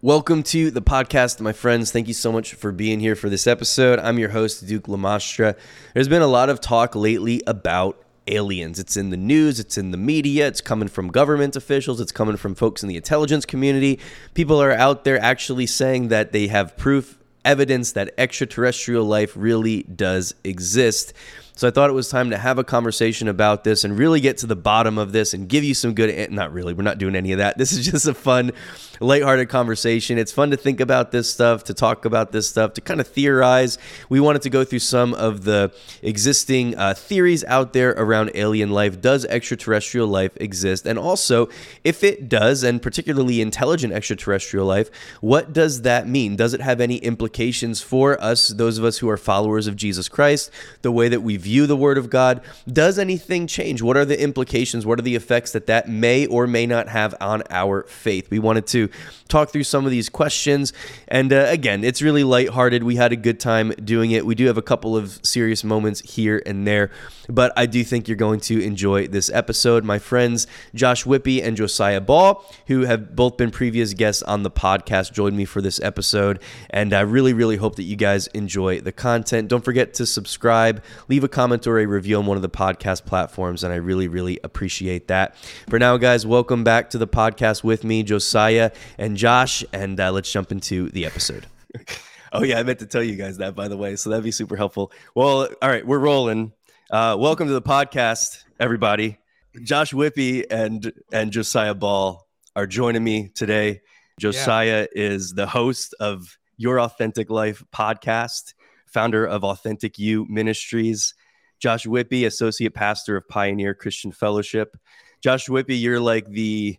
Welcome to the podcast, my friends. Thank you so much for being here for this episode. I'm your host, Duke Lamastra. There's been a lot of talk lately about aliens. It's in the news, it's in the media, it's coming from government officials, it's coming from folks in the intelligence community. People are out there actually saying that they have proof, evidence that extraterrestrial life really does exist. So I thought it was time to have a conversation about this and really get to the bottom of this and give you some good. Not really, we're not doing any of that. This is just a fun, lighthearted conversation. It's fun to think about this stuff, to talk about this stuff, to kind of theorize. We wanted to go through some of the existing uh, theories out there around alien life. Does extraterrestrial life exist? And also, if it does, and particularly intelligent extraterrestrial life, what does that mean? Does it have any implications for us, those of us who are followers of Jesus Christ, the way that we view the Word of God? Does anything change? What are the implications? What are the effects that that may or may not have on our faith? We wanted to talk through some of these questions. And uh, again, it's really lighthearted. We had a good time doing it. We do have a couple of serious moments here and there, but I do think you're going to enjoy this episode. My friends Josh Wypij and Josiah Ball, who have both been previous guests on the podcast, joined me for this episode. And I really, really hope that you guys enjoy the content. Don't forget to subscribe, leave a comment or a review on one of the podcast platforms, and I really, really appreciate that. For now, guys, welcome back to the podcast with me, Josiah and Josh, and uh, let's jump into the episode. oh yeah, I meant to tell you guys that by the way, so that'd be super helpful. Well, all right, we're rolling. Uh, welcome to the podcast, everybody. Josh Wypij and and Josiah Ball are joining me today. Josiah yeah. is the host of Your Authentic Life podcast, founder of Authentic You Ministries, Josh Wypij, associate pastor of Pioneer Christian Fellowship. Josh Wypij, you're like the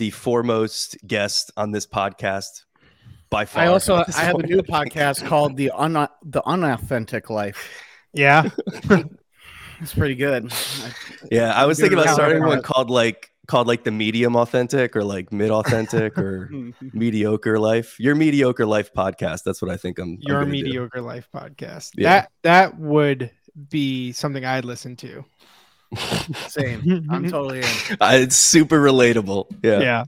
the foremost guest on this podcast by far. I also I have a new podcast called the un the unauthentic life. Yeah, it's pretty good. Yeah, I was thinking about starting one called like called like the medium authentic or like mid authentic or mediocre life. Your mediocre life podcast. That's what I think I'm. Your I'm mediocre do. life podcast. Yeah. That that would be something I'd listen to. Same. I'm totally in. Uh, it's super relatable. Yeah. Yeah.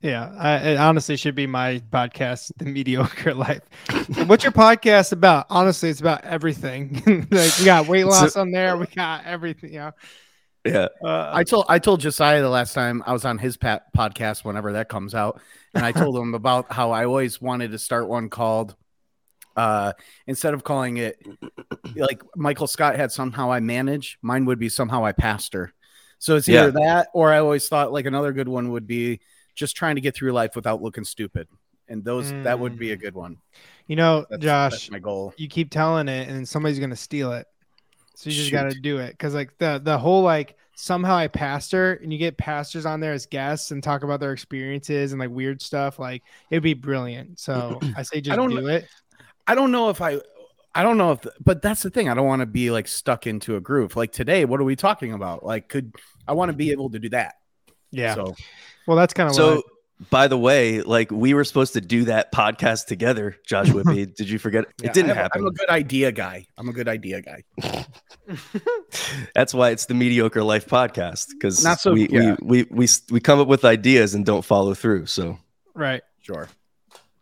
Yeah. I, it honestly should be my podcast, The Mediocre Life. What's your podcast about? Honestly, it's about everything. like we got weight loss so, on there. We got everything. You know. Yeah. Uh, I told I told Josiah the last time I was on his pat- podcast whenever that comes out, and I told him about how I always wanted to start one called uh, instead of calling it like Michael Scott had somehow I manage, mine would be somehow I pastor. So it's either yeah. that or I always thought like another good one would be just trying to get through life without looking stupid. And those mm. that would be a mm. good one. You know, that's, Josh, that's my goal. You keep telling it and somebody's gonna steal it. So you just got to do it because like the the whole like somehow I pastor and you get pastors on there as guests and talk about their experiences and like weird stuff. Like it'd be brilliant. So I say just I don't, do it. I don't know if I I don't know if but that's the thing. I don't want to be like stuck into a groove. Like today, what are we talking about? Like could I want to be able to do that. Yeah. So well that's kind of so by the way, like we were supposed to do that podcast together, Josh Wypij. Did you forget? It didn't have, happen. I'm a good idea guy. I'm a good idea guy. That's why it's the mediocre life podcast because not so we, yeah. we, we we we come up with ideas and don't follow through. So right, sure,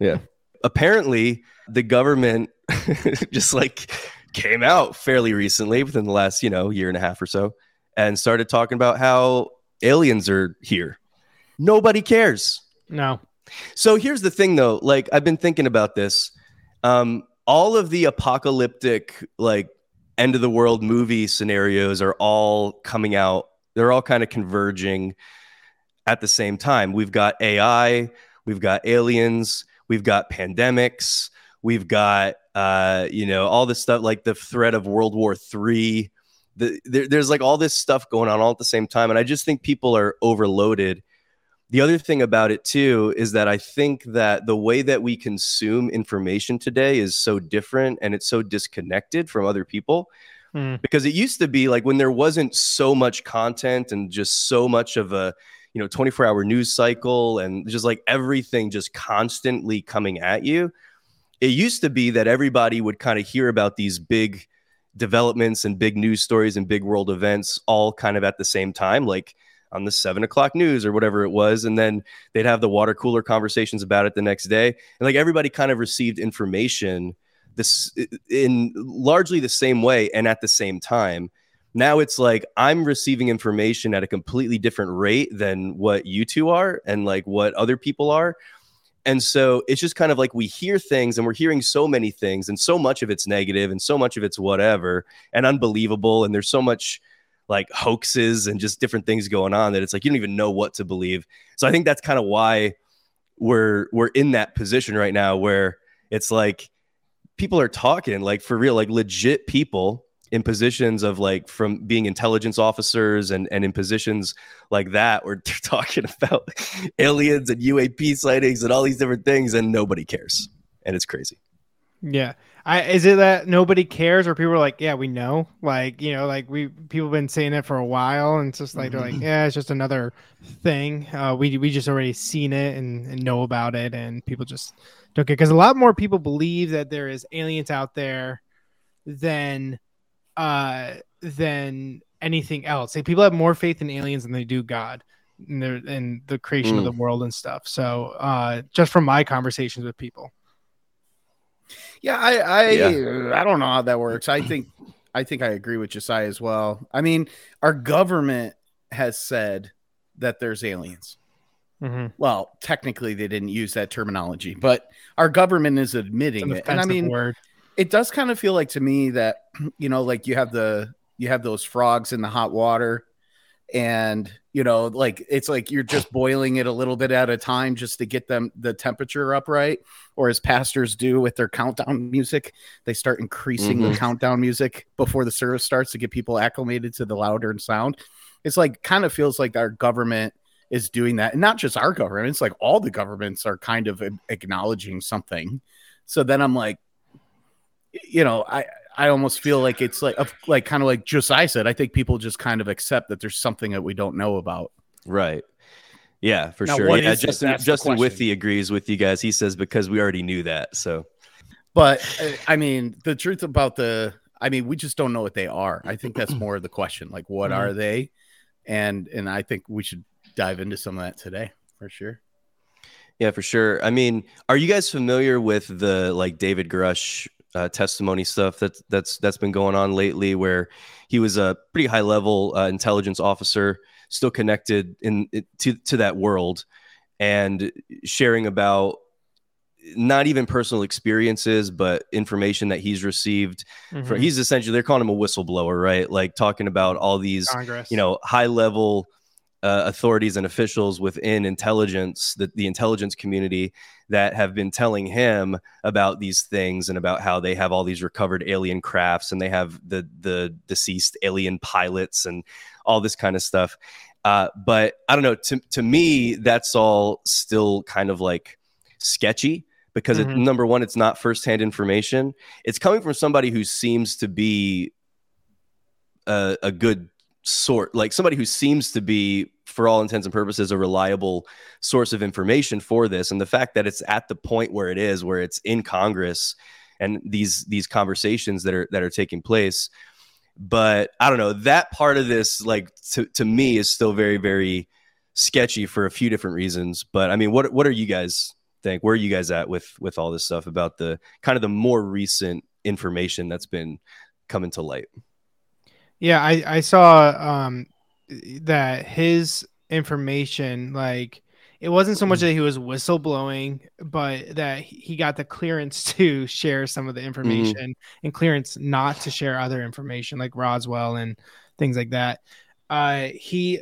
yeah. Apparently, the government just like came out fairly recently within the last, you know, year and a half or so and started talking about how aliens are here. Nobody cares. No. So here's the thing though, like I've been thinking about this. Um, all of the apocalyptic like end of the world movie scenarios are all coming out. They're all kind of converging at the same time. We've got AI, we've got aliens, we've got pandemics, We've got uh, you know all this stuff like the threat of World War Three. The, there, there's like all this stuff going on all at the same time, and I just think people are overloaded. The other thing about it too is that I think that the way that we consume information today is so different and it's so disconnected from other people. Mm. Because it used to be like when there wasn't so much content and just so much of a you know 24 hour news cycle and just like everything just constantly coming at you it used to be that everybody would kind of hear about these big developments and big news stories and big world events all kind of at the same time like on the seven o'clock news or whatever it was. And then they'd have the water cooler conversations about it the next day. And like everybody kind of received information this in largely the same way and at the same time. Now it's like I'm receiving information at a completely different rate than what you two are and like what other people are. And so it's just kind of like we hear things and we're hearing so many things, and so much of it's negative and so much of it's whatever and unbelievable. And there's so much like hoaxes and just different things going on that it's like you don't even know what to believe. So I think that's kind of why we're we're in that position right now where it's like people are talking like for real, like legit people in positions of like from being intelligence officers and, and in positions like that where they're talking about aliens and UAP sightings and all these different things and nobody cares. And it's crazy. Yeah. I, is it that nobody cares or people are like, yeah, we know, like, you know, like we, people have been saying it for a while and it's just like, they're like, yeah, it's just another thing. Uh, we, we just already seen it and, and know about it. And people just don't care. Cause a lot more people believe that there is aliens out there than uh, than anything else. Like, people have more faith in aliens than they do God and, and the creation mm. of the world and stuff. So, uh, just from my conversations with people. Yeah, I I, yeah. I don't know how that works. I think I think I agree with Josiah as well. I mean, our government has said that there's aliens. Mm-hmm. Well, technically, they didn't use that terminology, but our government is admitting it. And I mean, word it does kind of feel like to me that you know like you have the you have those frogs in the hot water and you know like it's like you're just boiling it a little bit at a time just to get them the temperature up right. Or as pastors do with their countdown music they start increasing mm-hmm. the countdown music before the service starts to get people acclimated to the louder and sound. It's like kind of feels like our government is doing that. And not just our government it's like all the governments are kind of acknowledging something. So then i'm like you know, I I almost feel like it's like like kind of like Josiah said. I think people just kind of accept that there's something that we don't know about. Right. Yeah, for now, sure. Yeah, Justin Justin Withy agrees with you guys. He says because we already knew that. So, but uh, I mean, the truth about the, I mean, we just don't know what they are. I think that's more of the question. Like, what mm-hmm. are they? And and I think we should dive into some of that today for sure. Yeah, for sure. I mean, are you guys familiar with the like David Grusch uh, testimony stuff that's that's that's been going on lately, where he was a pretty high level uh, intelligence officer, still connected in to to that world, and sharing about not even personal experiences, but information that he's received. Mm-hmm. From, he's essentially they're calling him a whistleblower, right? Like talking about all these, Congress. you know, high level uh, authorities and officials within intelligence, the, the intelligence community that have been telling him about these things and about how they have all these recovered alien crafts and they have the the deceased alien pilots and all this kind of stuff. Uh, but I don't know. To to me, that's all still kind of like sketchy because mm-hmm. it, number one, it's not firsthand information. It's coming from somebody who seems to be a, a good sort, like somebody who seems to be for all intents and purposes a reliable source of information for this and the fact that it's at the point where it is where it's in congress and these these conversations that are that are taking place. But i don't know that part of this like to, to me is still very very sketchy for a few different reasons. But i mean what what are you guys think? Where are you guys at with with all this stuff about the kind of the more recent information that's been coming to light yeah i i saw um that his information like it wasn't so much mm-hmm. that he was whistleblowing but that he got the clearance to share some of the mm-hmm. information mm-hmm. and clearance not to share other information like roswell and things like that uh he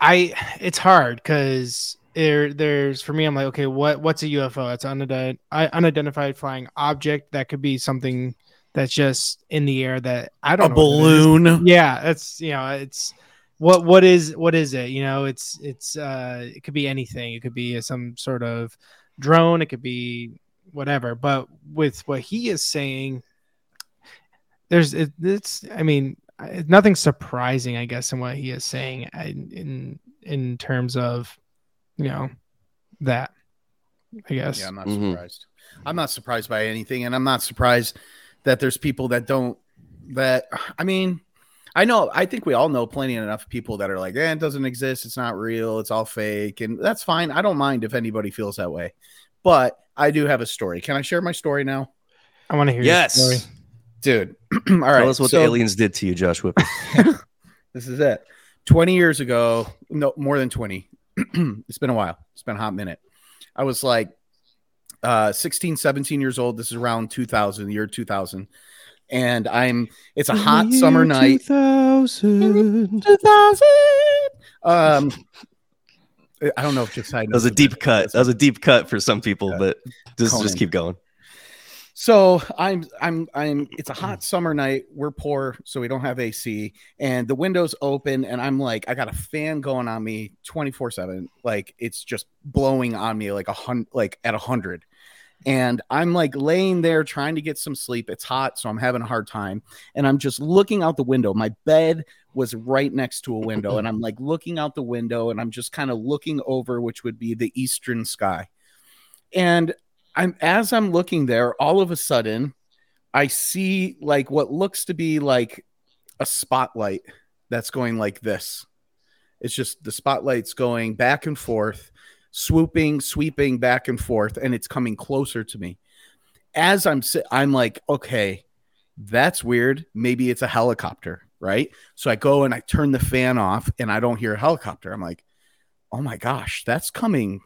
i it's hard because there there's for me i'm like okay what what's a ufo it's unidentified unidentified flying object that could be something that's just in the air that I don't a balloon. Yeah, that's you know, it's what what is what is it? You know, it's it's uh it could be anything. It could be some sort of drone, it could be whatever. But with what he is saying, there's it, it's I mean, nothing surprising, I guess, in what he is saying in in, in terms of you know that. I guess. Yeah, I'm not mm-hmm. surprised. I'm not surprised by anything, and I'm not surprised that there's people that don't that I mean, I know. I think we all know plenty enough people that are like, "Eh, it doesn't exist. It's not real. It's all fake," and that's fine. I don't mind if anybody feels that way. But I do have a story. Can I share my story now? I want to hear. Yes, dude. all right. Tell us what so, the aliens did to you, Josh Whipper. this is it. Twenty years ago, no more than twenty. it's been a while. It's been a hot minute. I was like uh 16, 17 years old. This is around 2000, the year 2000 and I'm it's a hot summer night. 2000. 2000. Um I don't know if just That was a deep cut. That was a deep cut for some people, yeah. but just Conan. just keep going. So I'm I'm I'm it's a hot summer night. We're poor, so we don't have AC, and the windows open, and I'm like, I got a fan going on me 24-7. Like it's just blowing on me like a hundred like at a hundred and I'm like laying there trying to get some sleep. It's hot, so I'm having a hard time. And I'm just looking out the window. My bed was right next to a window, and I'm like looking out the window and I'm just kind of looking over, which would be the eastern sky. And I'm as I'm looking there, all of a sudden, I see like what looks to be like a spotlight that's going like this. It's just the spotlight's going back and forth swooping, sweeping back and forth, and it's coming closer to me. As I'm I'm like, okay, that's weird. Maybe it's a helicopter, right? So I go and I turn the fan off, and I don't hear a helicopter. I'm like, oh my gosh, that's coming,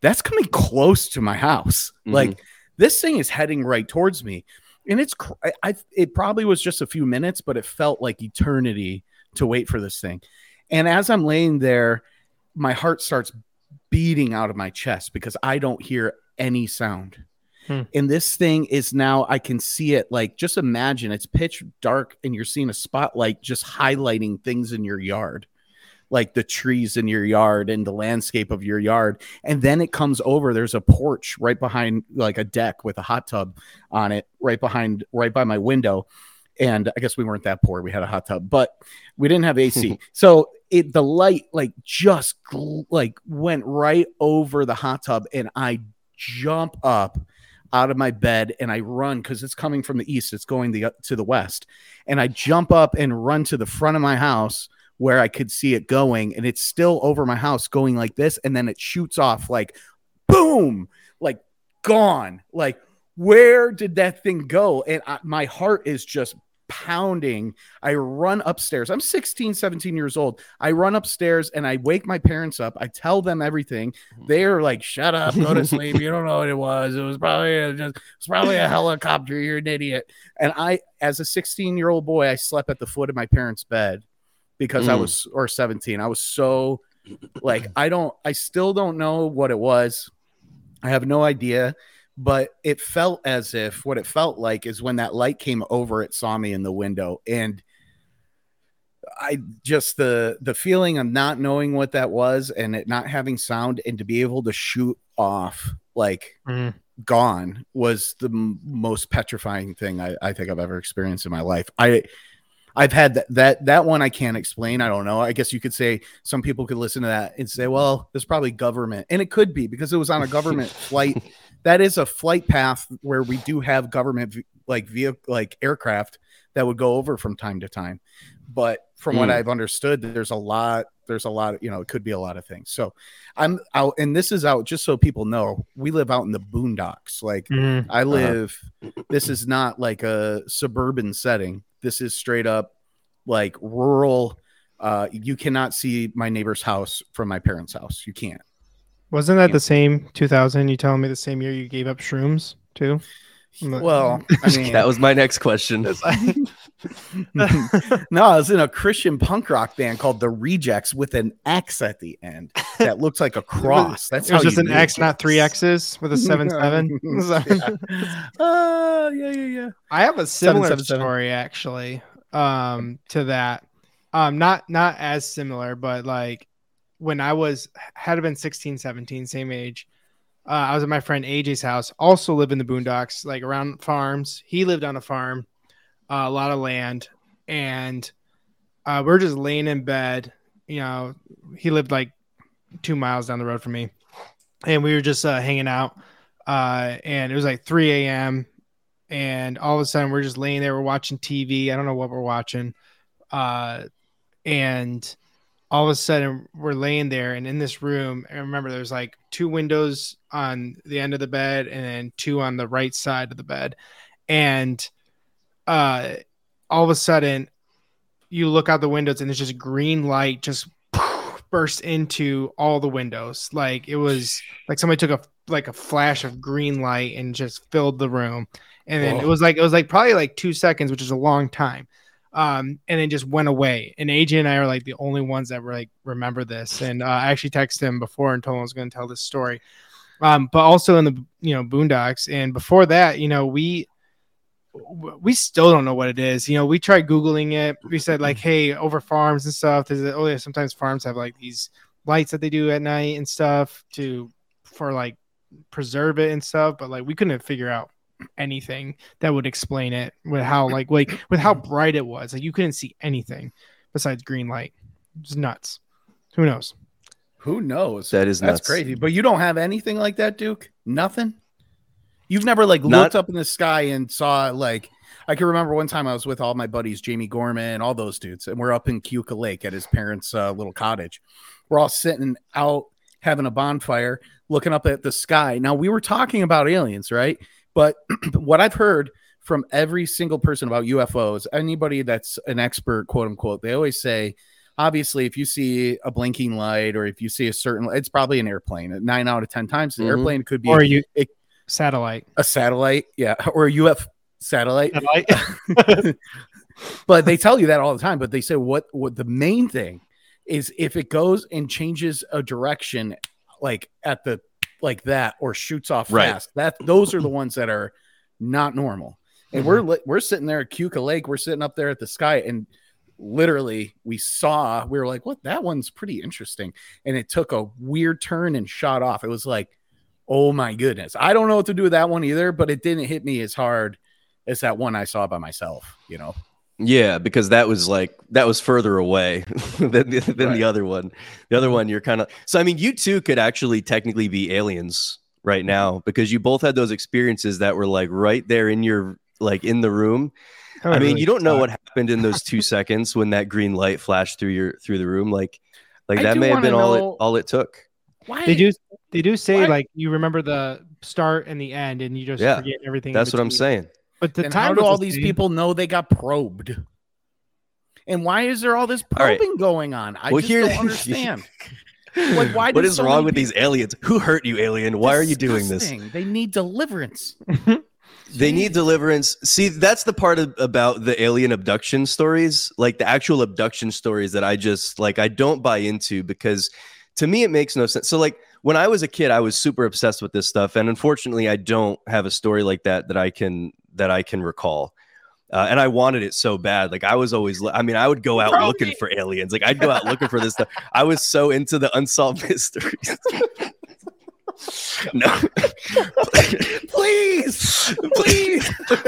that's coming close to my house. Mm-hmm. Like this thing is heading right towards me, and it's I, I it probably was just a few minutes, but it felt like eternity to wait for this thing. And as I'm laying there, my heart starts beating out of my chest because I don't hear any sound. Hmm. And this thing is now, I can see it like just imagine it's pitch dark and you're seeing a spotlight just highlighting things in your yard, like the trees in your yard and the landscape of your yard. And then it comes over, there's a porch right behind, like a deck with a hot tub on it, right behind, right by my window and I guess we weren't that poor. We had a hot tub, but we didn't have AC. so it the light like just like went right over the hot tub, and I jump up out of my bed and I run because it's coming from the east. It's going the, uh, to the west, and I jump up and run to the front of my house where I could see it going, and it's still over my house going like this, and then it shoots off like boom, like gone, like where did that thing go? And I, my heart is just pounding. I run upstairs. I'm 16, 17 years old. I run upstairs and I wake my parents up. I tell them everything. Mm-hmm. They're like, "Shut up, go to sleep. You don't know what it was. It was probably a, just it's probably a helicopter. You're an idiot." And I, as a 16 year old boy, I slept at the foot of my parents' bed because mm. I was or 17. I was so like I don't. I still don't know what it was. I have no idea but it felt as if what it felt like is when that light came over it saw me in the window and i just the the feeling of not knowing what that was and it not having sound and to be able to shoot off like mm. gone was the m- most petrifying thing I, I think i've ever experienced in my life i I've had that, that that one I can't explain. I don't know. I guess you could say some people could listen to that and say, well, there's probably government. And it could be because it was on a government flight that is a flight path where we do have government like vehicle like aircraft that would go over from time to time. But from mm. what hmm. I've understood, there's a lot. There's a lot of you know. It could be a lot of things. So I'm out, and this is out just so people know. We live out in the boondocks. Like mm. I uh-huh. live. Uh-huh. This is not like a suburban setting. This is straight up like rural. Uh, you cannot see my neighbor's house from my parents' house. You can't. Wasn't that the same 2000? You telling me the same year you gave up shrooms too? Well, I mean, that was my next question. no, I was in a Christian punk rock band called the Rejects with an X at the end that looks like a cross. That's it was just an X, it. not three X's with a seven seven. Oh yeah. uh, yeah, yeah, yeah. I have a similar seven, seven, story seven. actually um, to that. Um, not not as similar, but like when I was had been 16, 17, same age. Uh, I was at my friend AJ's house, also live in the boondocks, like around farms. He lived on a farm, uh, a lot of land, and uh, we are just laying in bed. You know, he lived like two miles down the road from me, and we were just uh, hanging out. Uh, and it was like 3 a.m. And all of a sudden, we're just laying there. We're watching TV. I don't know what we're watching. uh, and all of a sudden we're laying there and in this room and remember there's like two windows on the end of the bed and then two on the right side of the bed. And uh all of a sudden you look out the windows and there's just green light just burst into all the windows. Like it was like somebody took a like a flash of green light and just filled the room. And then Whoa. it was like it was like probably like two seconds which is a long time um, and then just went away. And AJ and I are like the only ones that were like remember this. And uh, I actually texted him before and told him I was going to tell this story. Um, but also in the you know Boondocks, and before that, you know we we still don't know what it is. You know, we tried googling it. We said like, hey, over farms and stuff. There's oh yeah, sometimes farms have like these lights that they do at night and stuff to for like preserve it and stuff. But like we couldn't figure out anything that would explain it with how like like with how bright it was. Like you couldn't see anything besides green light. It's nuts. Who knows? Who knows? That is that's nuts. crazy. But you don't have anything like that, Duke. Nothing. You've never like Not- looked up in the sky and saw like I can remember one time I was with all my buddies, Jamie Gorman, all those dudes, and we're up in Keuka Lake at his parents' uh, little cottage. We're all sitting out having a bonfire, looking up at the sky. Now we were talking about aliens, right? But what I've heard from every single person about UFOs, anybody that's an expert, quote unquote, they always say, obviously, if you see a blinking light or if you see a certain, it's probably an airplane. Nine out of ten times, the mm-hmm. airplane could be or you a, satellite, a satellite, yeah, or a UF satellite. satellite. but they tell you that all the time. But they say what what the main thing is if it goes and changes a direction, like at the like that or shoots off right. fast. That those are the ones that are not normal. And mm-hmm. we're we're sitting there at Keuka Lake. We're sitting up there at the sky, and literally we saw. We were like, "What? That one's pretty interesting." And it took a weird turn and shot off. It was like, "Oh my goodness!" I don't know what to do with that one either, but it didn't hit me as hard as that one I saw by myself. You know. Yeah, because that was like that was further away than, than right. the other one. The other one, you're kind of so. I mean, you two could actually technically be aliens right mm-hmm. now because you both had those experiences that were like right there in your like in the room. I, I mean, really you don't know what happened in those two seconds when that green light flashed through your through the room. Like, like I that may have been all it all it took. Why they do they do say why? like you remember the start and the end, and you just yeah, forget everything. That's what I'm saying. But the and time how do all these same. people know they got probed? And why is there all this probing right. going on? I well, just here, don't understand. like, why? What is so wrong with people... these aliens? Who hurt you, alien? Why Disgusting. are you doing this? They need deliverance. they need deliverance. See, that's the part of, about the alien abduction stories, like the actual abduction stories that I just like. I don't buy into because to me it makes no sense. So, like when I was a kid, I was super obsessed with this stuff, and unfortunately, I don't have a story like that that I can that I can recall. Uh, and I wanted it so bad. Like I was always, I mean, I would go out Probably. looking for aliens. Like I'd go out looking for this stuff. I was so into the unsolved mysteries. no, please, please.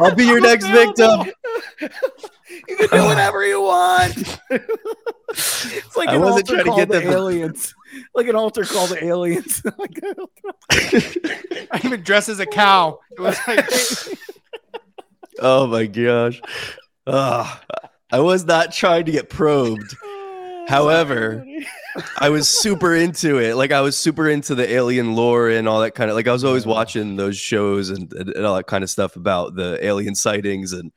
I'll be your next victim. You can do whatever you want. it's like I wasn't trying to get the aliens. Like an altar called the aliens. I even dressed as a cow. It was like Oh my gosh. Oh, I was not trying to get probed. Oh, However, I was super into it. Like I was super into the alien lore and all that kind of like I was always watching those shows and, and all that kind of stuff about the alien sightings and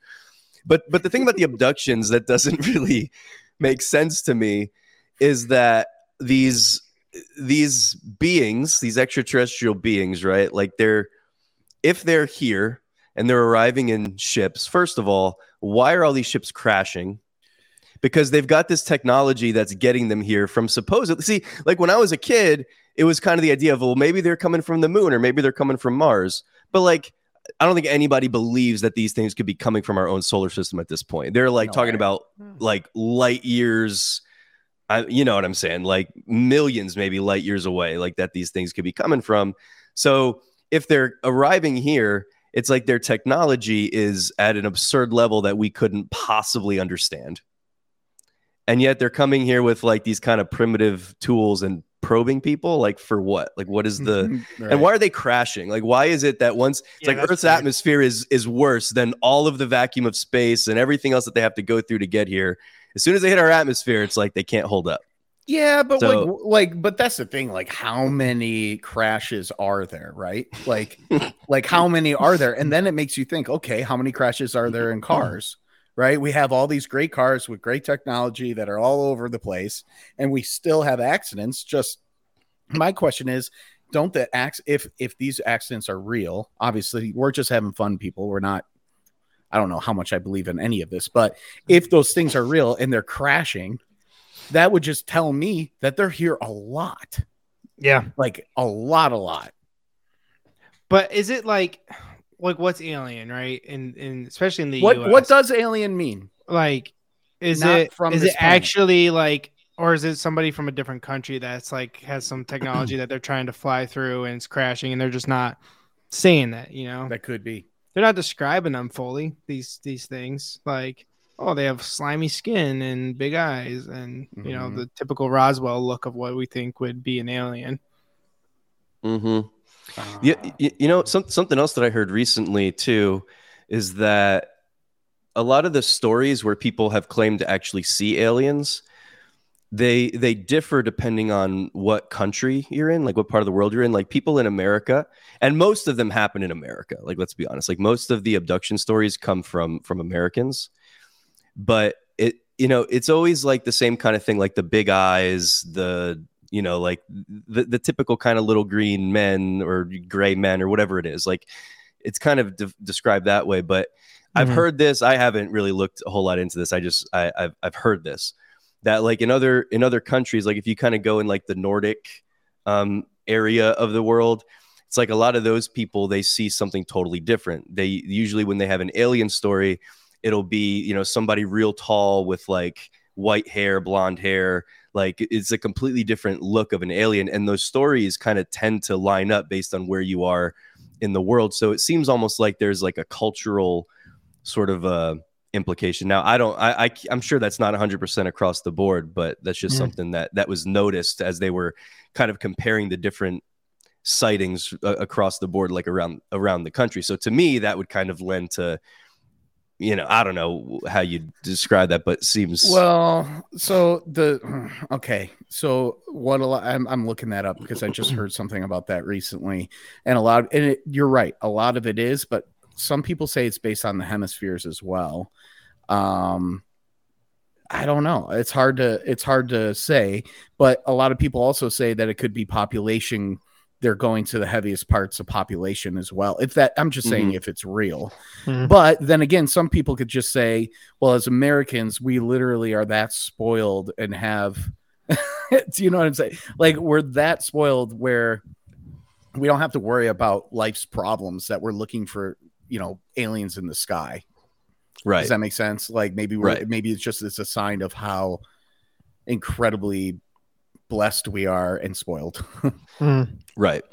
but but the thing about the abductions that doesn't really make sense to me is that these these beings, these extraterrestrial beings, right? Like they're if they're here and they're arriving in ships, first of all, why are all these ships crashing? Because they've got this technology that's getting them here from supposedly see, like when I was a kid, it was kind of the idea of well, maybe they're coming from the moon or maybe they're coming from Mars. But like I don't think anybody believes that these things could be coming from our own solar system at this point. They're like no talking way. about hmm. like light years. I, you know what I'm saying? Like millions, maybe light years away, like that these things could be coming from. So if they're arriving here, it's like their technology is at an absurd level that we couldn't possibly understand. And yet they're coming here with like these kind of primitive tools and probing people like for what like what is the right. and why are they crashing like why is it that once it's yeah, like earth's weird. atmosphere is is worse than all of the vacuum of space and everything else that they have to go through to get here as soon as they hit our atmosphere it's like they can't hold up yeah, but so, like, like, but that's the thing. Like, how many crashes are there, right? Like, like how many are there? And then it makes you think, okay, how many crashes are there in cars? Right? We have all these great cars with great technology that are all over the place, and we still have accidents. Just my question is, don't the acts if if these accidents are real? Obviously, we're just having fun, people. We're not. I don't know how much I believe in any of this, but if those things are real and they're crashing that would just tell me that they're here a lot. Yeah. Like a lot, a lot. But is it like like what's alien, right? And and especially in the what US, what does alien mean? Like is Not it from is it planet. actually like or is it somebody from a different country that's like has some technology that they're trying to fly through and it's crashing and they're just not saying that, you know? That could be. They're not describing them fully, these these things. Like oh, they have slimy skin and big eyes, and mm-hmm. you know mm-hmm. the typical Roswell look of what we think would be an alien. mm-hmm Uh, yeah. You, you know some, something else that I heard recently too is that a lot of the stories where people have claimed to actually see aliens they they differ depending on what country you're in like what part of the world you're in. Like people in america and most of them happen in america like let's be honest. Like most of the abduction stories come from from americans. But it you know it's always like the same kind of thing like the big eyes the you know like the, the typical kind of little green men or gray men or whatever it is. Like it's kind of de- described that way but mm-hmm. i've heard this. I haven't really looked a whole lot into this. I just I, I've, I've heard this that like in other in other countries like if you kind of go in like the nordic um, area of the world it's like a lot of those people they see something totally different. They usually when they have an alien story it'll be you know somebody real tall with like white hair blonde hair like it's a completely different look of an alien and those stories kind of tend to line up based on where you are in the world. So it seems almost like there's like a cultural sort of uh implication now i don't i, I am sure that's not 100% across the board but that's just something that that was noticed as they were kind of comparing the different sightings uh, across the board like around around the country so to me that would kind of lend to you know, I don't know how you describe that, but seems well. So the okay, so what a lot. I'm I'm looking that up because I just heard something about that recently, and a lot. And it, you're right, a lot of it is, but some people say it's based on the hemispheres as well. Um, I don't know. It's hard to it's hard to say, but a lot of people also say that it could be population they're going to the heaviest parts of population as well. If that, I'm just saying mm-hmm. if it's real. Mm-hmm. But then again, some people could just say, well, as Americans, we literally are that spoiled and have, do you know what I'm saying? Like we're that spoiled where we don't have to worry about life's problems that we're looking for, you know, aliens in the sky. Right. Does that make sense? Like maybe we're, right. maybe it's just, it's a sign of how incredibly blessed we are and spoiled. mm. Right.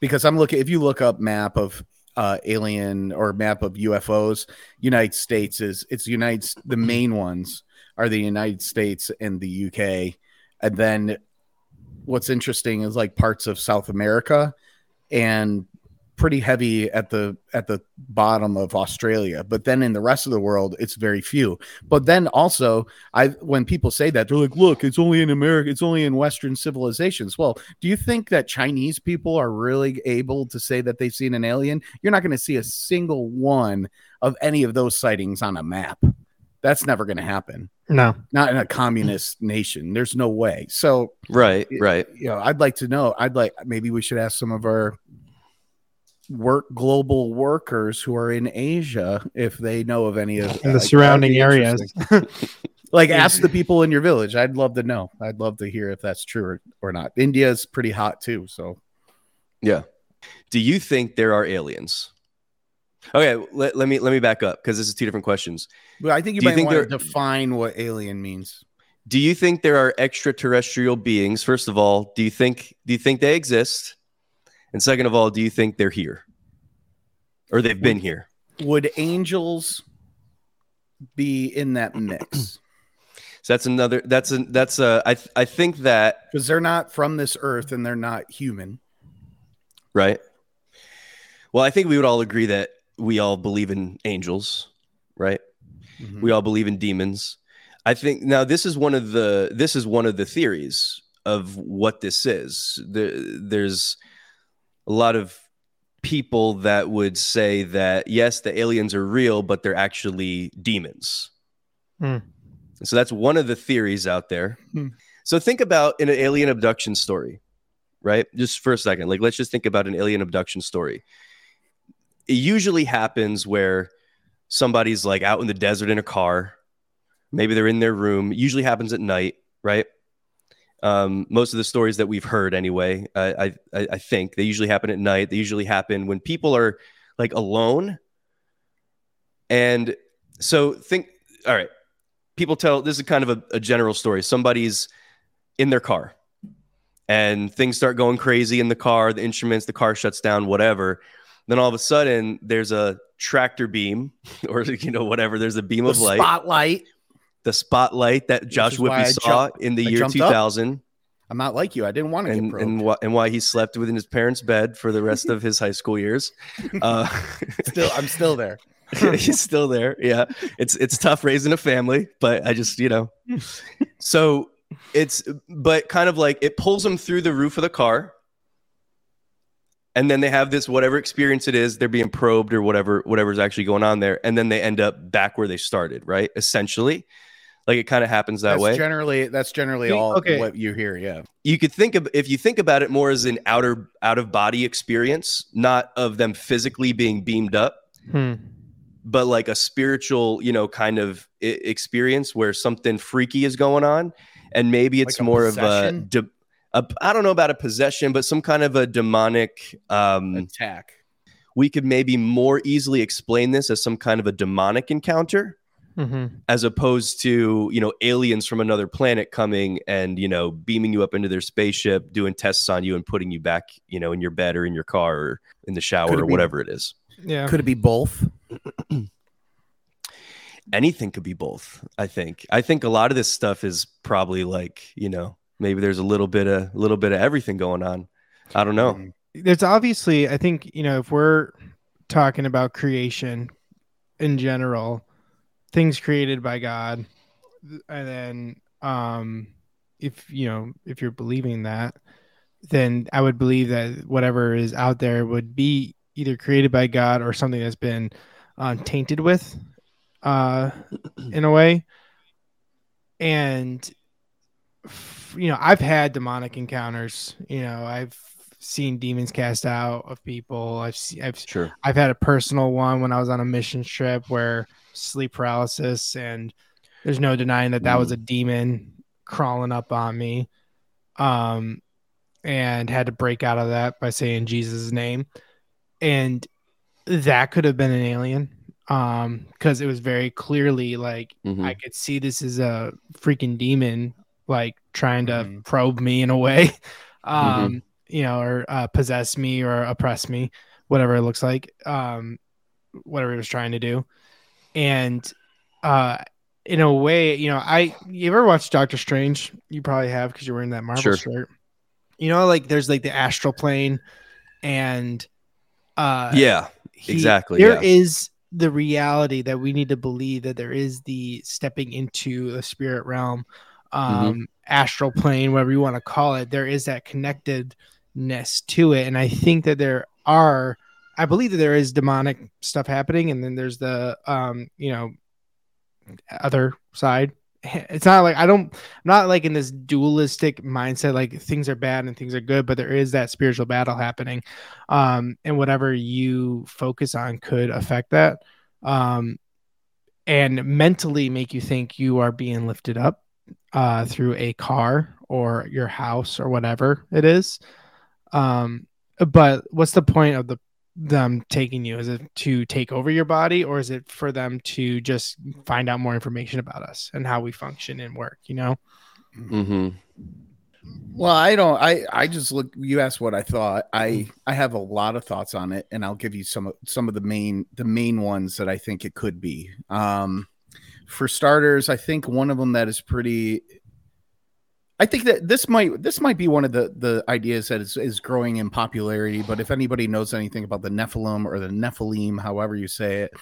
Because I'm looking, if you look up map of uh, alien or map of UFOs, United States is it's United. The main ones are the United States and the UK, and then what's interesting is like parts of South America and pretty heavy at the at the bottom of Australia, but then in the rest of the world, it's very few. But then also, I when people say that, they're like, "Look, it's only in America, it's only in Western civilizations." Well, do you think that Chinese people are really able to say that they've seen an alien? You're not going to see a single one of any of those sightings on a map. That's never going to happen. No, not in a communist nation. There's no way. So, right, right. You know, I'd like to know. I'd like maybe we should ask some of our work global workers who are in Asia if they know of any of in the surrounding areas. like ask the people in your village. I'd love to know. I'd love to hear if that's true or, or not. India is pretty hot too, so yeah. Do you think there are aliens? Okay, let, let me let me back up because this is two different questions. But I think you Do might you think want to define what alien means. Do you think there are extraterrestrial beings? First of all, do you think do you think they exist? And second of all, do you think they're here or they've been here? Would angels be in that mix? So that's another. That's a. That's a. I. I think that because they're not from this earth and they're not human, right? Well, I think we would all agree that we all believe in angels, right? Mm-hmm. We all believe in demons. I think now this is one of the this is one of the theories of what this is. There, there's a lot of people that would say that yes, the aliens are real, but they're actually demons. Hmm. So that's one of the theories out there. Hmm. So think about an alien abduction story, right? Just for a second. Like let's just think about an alien abduction story. It usually happens where somebody's like out in the desert in a car. Maybe they're in their room. It usually happens at night, right? Um, most of the stories that we've heard, anyway, I, I, I think they usually happen at night. They usually happen when people are like alone. And so think, all right, people tell this is kind of a, a general story. Somebody's in their car and things start going crazy in the car, the instruments, the car shuts down, whatever. Then all of a sudden, there's a tractor beam, or you know, whatever. There's a beam the of light, spotlight, the spotlight that Josh Wypij saw in the I year 2000. Up. I'm not like you. I didn't want to and, and, wh- and why he slept within his parents' bed for the rest of his high school years. Uh, still, I'm still there. he's still there. Yeah, it's it's tough raising a family, but I just you know, so it's but kind of like it pulls them through the roof of the car, and then they have this whatever experience it is they're being probed or whatever whatever's actually going on there, and then they end up back where they started, right? Essentially, like it kind of happens that that's way. Generally, that's generally all okay. what you hear. Yeah. You could think of if you think about it more as an outer out of body experience, not of them physically being beamed up, hmm. but like a spiritual, you know, kind of experience where something freaky is going on, and maybe it's like more possession? of a, de- a. I don't know about a possession, but some kind of a demonic um, attack. We could maybe more easily explain this as some kind of a demonic encounter mm-hmm. as opposed to you know aliens from another planet coming and you know beaming you up into their spaceship, doing tests on you, and putting you back you know in your bed or in your car or in the shower or be, whatever it is. Yeah, could it be both? Anything could be both. I think. I think a lot of this stuff is probably like you know maybe there's a little bit of a little bit of everything going on. I don't know. There's obviously, I think, you know, if we're talking about creation in general, things created by God, and then um, if you know if you're believing that, then I would believe that whatever is out there would be either created by God or something that's been uh, tainted with, uh, in a way. And you know, I've had demonic encounters. You know, I've seen demons cast out of people. I've seen, I've sure. I've had a personal one when I was on a mission trip where sleep paralysis, and there's no denying that that mm. was a demon crawling up on me. Um, and had to break out of that by saying Jesus' name, and that could have been an alien. Um, because it was very clearly like mm-hmm. I could see this is a freaking demon, like trying to mm-hmm. probe me in a way. Um, mm-hmm. you know, or uh, possess me or oppress me, whatever it looks like. Um, whatever he was trying to do and uh in a way you know i you ever watched doctor strange you probably have because you're wearing that marvel sure. shirt you know like there's like the astral plane and uh yeah he, exactly There yeah. is the reality that we need to believe that there is the stepping into the spirit realm um mm-hmm. astral plane whatever you want to call it there is that connectedness to it and i think that there are I believe that there is demonic stuff happening, and then there's the um, you know, other side. It's not like I don't I'm not like in this dualistic mindset, like things are bad and things are good, but there is that spiritual battle happening. Um, and whatever you focus on could affect that. Um, and mentally make you think you are being lifted up uh, through a car or your house or whatever it is. Um, but what's the point of the them taking you? Is it to take over your body or is it for them to just find out more information about us and how we function and work, you know? Mm-hmm. Well, I don't I I just look you asked what I thought. I I have a lot of thoughts on it and I'll give you some some of the main the main ones that I think it could be. Um for starters, I think one of them that is pretty I think that this might this might be one of the the ideas that is, is growing in popularity. But if anybody knows anything about the Nephilim or the Nephilim, however you say it,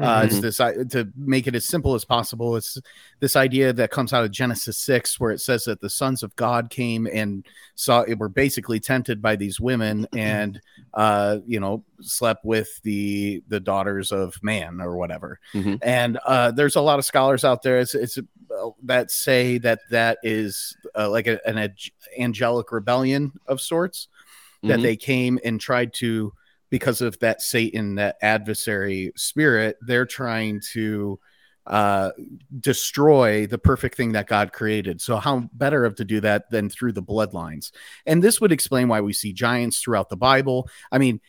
uh, mm-hmm. it's this to make it as simple as possible. It's this idea that comes out of Genesis six, where it says that the sons of God came and saw it were basically tempted by these women and uh, you know slept with the the daughters of man or whatever. Mm-hmm. And uh, there's a lot of scholars out there. It's, it's uh, that say that that is uh, like a, an angelic rebellion of sorts mm-hmm. that they came and tried to because of that Satan, that adversary spirit, they're trying to uh, destroy the perfect thing that God created. So, how better of to do that than through the bloodlines? And this would explain why we see giants throughout the Bible. I mean,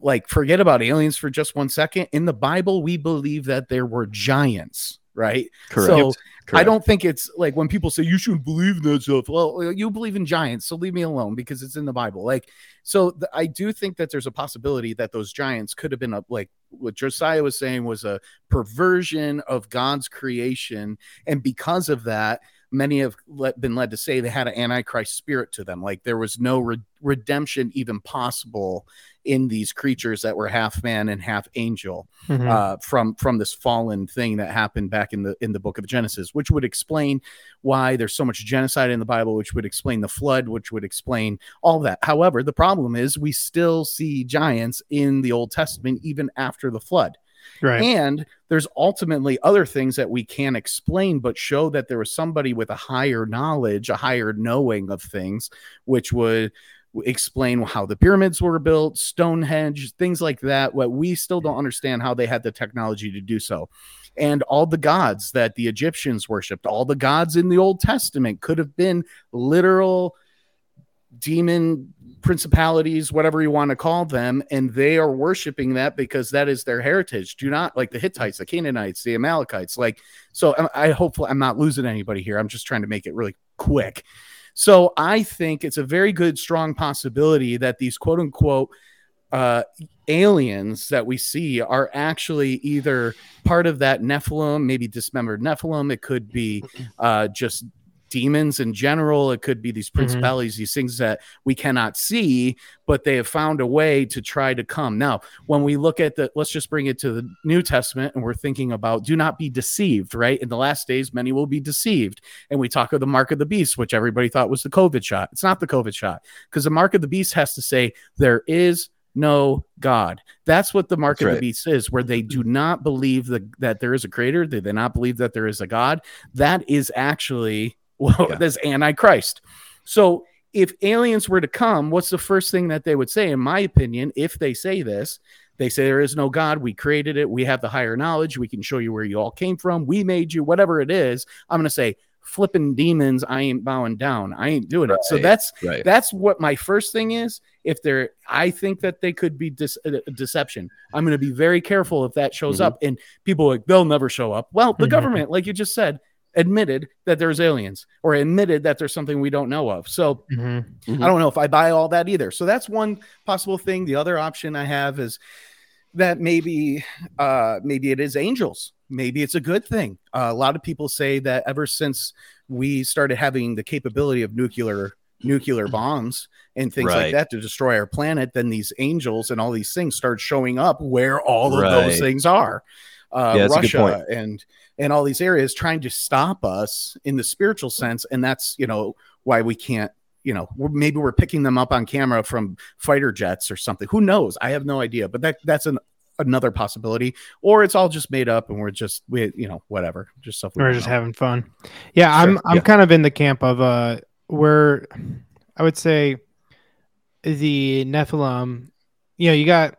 like, forget about aliens for just one second. In the Bible, we believe that there were giants right? Correct. So Correct. I don't think it's like when people say you shouldn't believe in that stuff. Well, you believe in giants, so leave me alone because it's in the Bible. Like, so the, I do think that there's a possibility that those giants could have been a like what Josiah was saying was a perversion of God's creation, and because of that, many have been led to say they had an antichrist spirit to them like there was no re- redemption even possible in these creatures that were half man and half angel mm-hmm. uh, from from this fallen thing that happened back in the in the book of genesis which would explain why there's so much genocide in the bible which would explain the flood which would explain all that however the problem is we still see giants in the old testament even after the flood Right. And there's ultimately other things that we can't explain, but show that there was somebody with a higher knowledge, a higher knowing of things, which would explain how the pyramids were built, Stonehenge, things like that. What we still don't mm. understand how they had the technology to do so. And all the gods that the Egyptians worshipped, all the gods in the Old Testament could have been literal demon principalities, whatever you want to call them, and they are worshiping that because that is their heritage. Do not like the Hittites, the Canaanites, the Amalekites. Like, so um, I, I hopefully I'm not losing anybody here. I'm just trying to make it really quick. So I think it's a very good, strong possibility that these quote unquote uh, aliens that we see are actually either part of that Nephilim, maybe dismembered Nephilim. It could be uh, just demons in general. It could be these mm-hmm. principalities, mm-hmm. these things that we cannot see, but they have found a way to try to come. Now, when we look at the, let's just bring it to the New Testament and we're thinking about do not be deceived, right? In the last days, many will be deceived. And we talk of the mark of the beast, which everybody thought was the COVID shot. It's not the COVID shot because the mark of the beast has to say, there is no God. That's what the mark That's of right. the beast is, where they do not believe the, that there is a creator. They do not believe that there is a God. That is actually well, yeah. Antichrist. So if aliens were to come, what's the first thing that they would say? In my opinion, if they say this, they say there is no God. We created it. We have the higher knowledge. We can show you where you all came from. We made you, whatever it is. I'm going to say, flipping demons. I ain't bowing down. I ain't doing right. it. So that's right. that's what my first thing is. If they're, I think that they could be dis- uh, deception. I'm going to be very careful if that shows mm-hmm. up. And people like they'll never show up. Well, the mm-hmm. government, like you just said, admitted that there's aliens or admitted that there's something we don't know of. So mm-hmm. Mm-hmm. I don't know if I buy all that either. So that's one possible thing. The other option I have is that maybe uh maybe it is angels. Maybe it's a good thing. Uh, a lot of people say that ever since we started having the capability of nuclear nuclear bombs and things right. like that to destroy our planet, then these angels and all these things start showing up where all of right. those things are. Uh, yeah, Russia and and all these areas trying to stop us in the spiritual sense. And that's you know why we can't you know maybe we're picking them up on camera from fighter jets or something. Who knows? I have no idea. But that that's an another possibility. Or it's all just made up and we're just we you know whatever. Just stuff we are just know. having fun. Yeah sure. i'm i'm yeah. kind of in the camp of uh where i would say the nephilim you know you got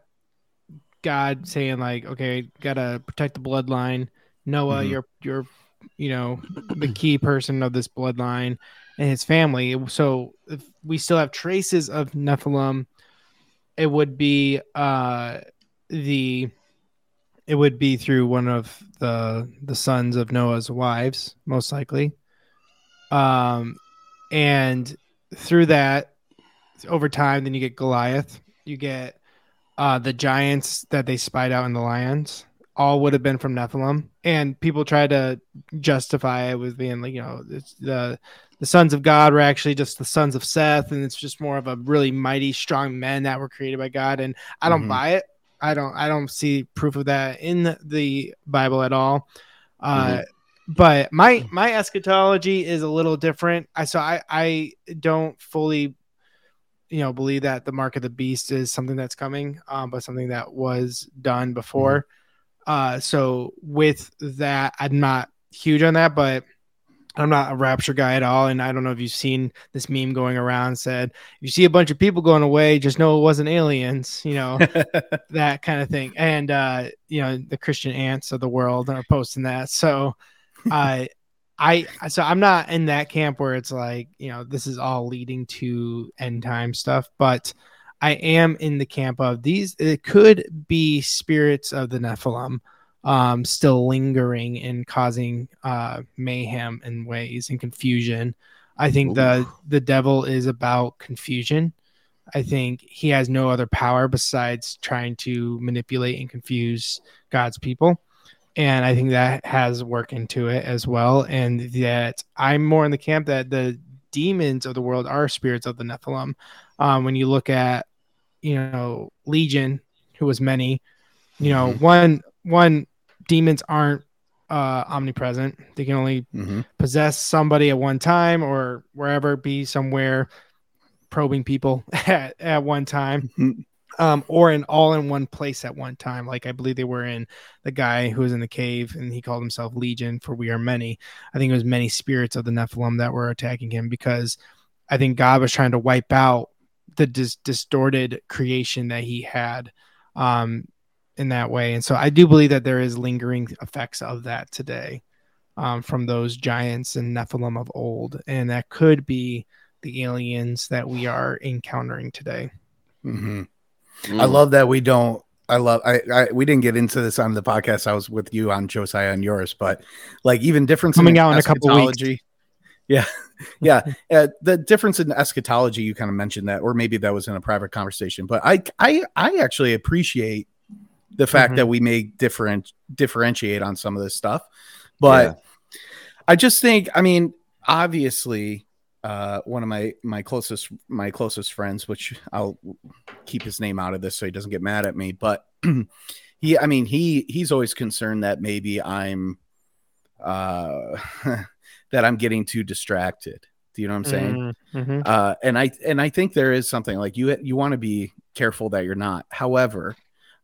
god saying like okay gotta protect the bloodline Noah, mm-hmm. you're you're you know the key person of this bloodline and his family. So if we still have traces of Nephilim, it would be uh the it would be through one of the the sons of Noah's wives, most likely. Um and through that over time then you get Goliath, you get uh the giants that they spied out in the lions all would have been from Nephilim, and people try to justify it with being like, you know, the the sons of God were actually just the sons of Seth, and it's just more of a really mighty, strong men that were created by God. And I don't mm-hmm. buy it. I don't. I don't see proof of that in the Bible at all. Uh, mm-hmm. But my my eschatology is a little different. I so I I don't fully you know believe that the mark of the beast is something that's coming um, but something that was done before mm-hmm. Uh, so with that, I'm not huge on that, but I'm not a rapture guy at all. And I don't know if you've seen this meme going around said, if you see a bunch of people going away, just know it wasn't aliens, you know, that kind of thing. And, uh, you know, the Christian ants of the world are posting that. So, uh, I, so I'm not in that camp where it's like, you know, this is all leading to end time stuff, but, I am in the camp of these. It could be spirits of the Nephilim um, still lingering and causing uh, mayhem in ways and confusion. I think Ooh. the the devil is about confusion. I think he has no other power besides trying to manipulate and confuse God's people. And I think that has work into it as well. And that I'm more in the camp that the demons of the world are spirits of the Nephilim. Um, when you look at you know legion who was many you know mm-hmm. one one demons aren't uh omnipresent they can only mm-hmm. possess somebody at one time or wherever be somewhere probing people at, at one time mm-hmm. Um or in all in one place at one time like i believe they were in the guy who was in the cave and he called himself legion for we are many i think it was many spirits of the nephilim that were attacking him because i think god was trying to wipe out the dis- distorted creation that he had um, in that way. And so I do believe that there is lingering effects of that today um, from those giants and Nephilim of old. And that could be the aliens that we are encountering today. Mm-hmm. Mm. I love that we don't. I love. I, I. We didn't get into this on the podcast. I was with you on Josiah and yours, but like even difference coming in out in a couple weeks. Yeah, yeah. Uh, the difference in eschatology, you kind of mentioned that, or maybe that was in a private conversation. But I, I, I actually appreciate the fact mm-hmm. that we may different differentiate on some of this stuff. But yeah. I just think, I mean, obviously, uh, one of my my closest my closest friends, which I'll keep his name out of this so he doesn't get mad at me, but he, I mean, he he's always concerned that maybe I'm. Uh, that I'm getting too distracted. Do you know what I'm saying? Mm-hmm. mm-hmm. Uh, and I and I think there is something like you you want to be careful that you're not. However,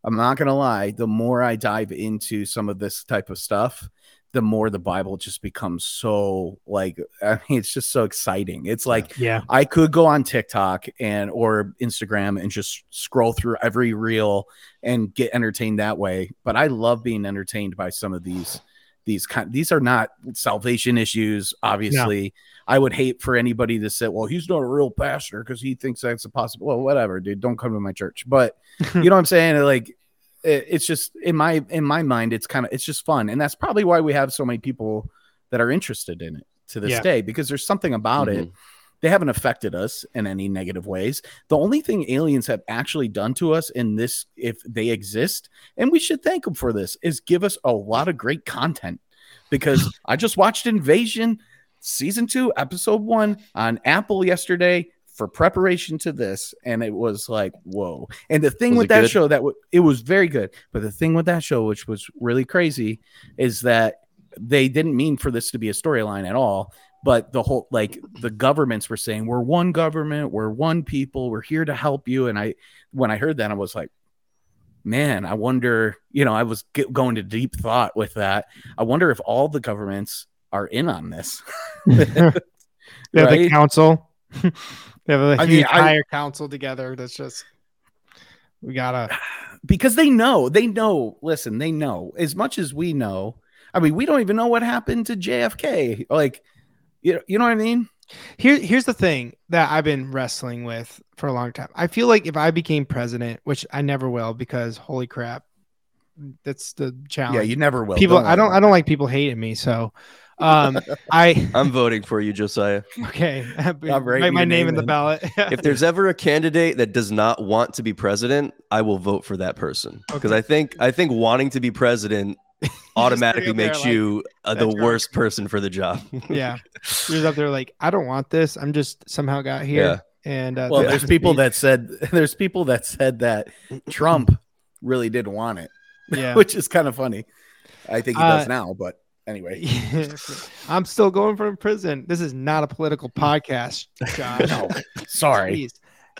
I'm not gonna lie. The more I dive into some of this type of stuff, the more the Bible just becomes so like I mean it's just so exciting. It's like yeah, I could go on TikTok and or Instagram and just scroll through every reel and get entertained that way. But I love being entertained by some of these these kind these are not salvation issues obviously no. i would hate for anybody to say well he's not a real pastor because he thinks that's a possible well whatever dude don't come to my church but you know what i'm saying like it's just in my in my mind it's kind of it's just fun and that's probably why we have so many people that are interested in it to this yeah. day because there's something about mm-hmm. it they haven't affected us in any negative ways. The only thing aliens have actually done to us in this, if they exist, and we should thank them for this, is give us a lot of great content. Because I just watched Invasion season two, episode one on Apple yesterday for preparation to this, and it was like, whoa. And the thing was with that good? show that w- it was very good, but the thing with that show, which was really crazy, is that they didn't mean for this to be a storyline at all but the whole like the governments were saying we're one government we're one people we're here to help you and i when i heard that i was like man i wonder you know i was going to deep thought with that i wonder if all the governments are in on this yeah right? the council they have a I mean, higher I, council together that's just we gotta because they know they know listen they know as much as we know i mean we don't even know what happened to jfk like you know, you know what I mean? Here, here's the thing that I've been wrestling with for a long time. I feel like if I became president, which I never will, because holy crap, that's the challenge. Yeah, you never will. People, don't I don't, I don't like people hating me. So, Um, I I'm voting for you, Josiah. Okay, write write my your name name in the ballot. If there's ever a candidate that does not want to be president, I will vote for that person because I think I think wanting to be president automatically up there makes like, you uh, the "That's right." worst person for the job. yeah, you're up there like I don't want this. I'm just somehow got here. Yeah. And uh, Well, there's people me. that said there's people that said that Trump really didn't want it, yeah. which is kind of funny. I think he Uh, does now, but anyway. I'm still going from prison. This is not a political podcast, Josh. No, sorry. Please.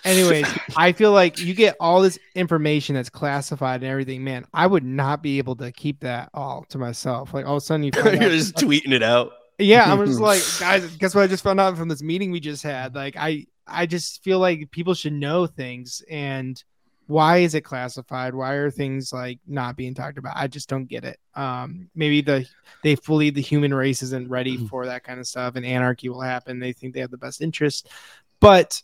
Anyways, I feel like you get all this information that's classified and everything. Man, I would not be able to keep that all to myself. Like all of a sudden you you're out, just tweeting it out. yeah, I'm just like, guys, guess what I just found out from this meeting we just had? Like, I I just feel like people should know things and why is it classified? Why are things like not being talked about? I just don't get it. Um, maybe the they fully the human race isn't ready for that kind of stuff, and anarchy will happen. They think they have the best interest, but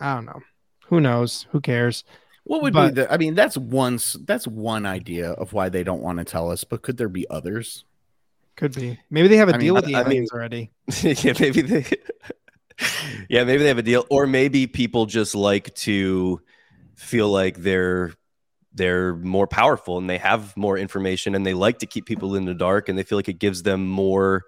I don't know. Who knows? Who cares? What would But- be the? I mean, that's one. That's one idea of why they don't want to tell us. But could there be others? Could be. Maybe they have a I deal mean, with the I- I mean- aliens already. yeah, maybe they. yeah, maybe they have a deal, or maybe people just like to feel like they're they're more powerful and they have more information and they like to keep people in the dark and they feel like it gives them more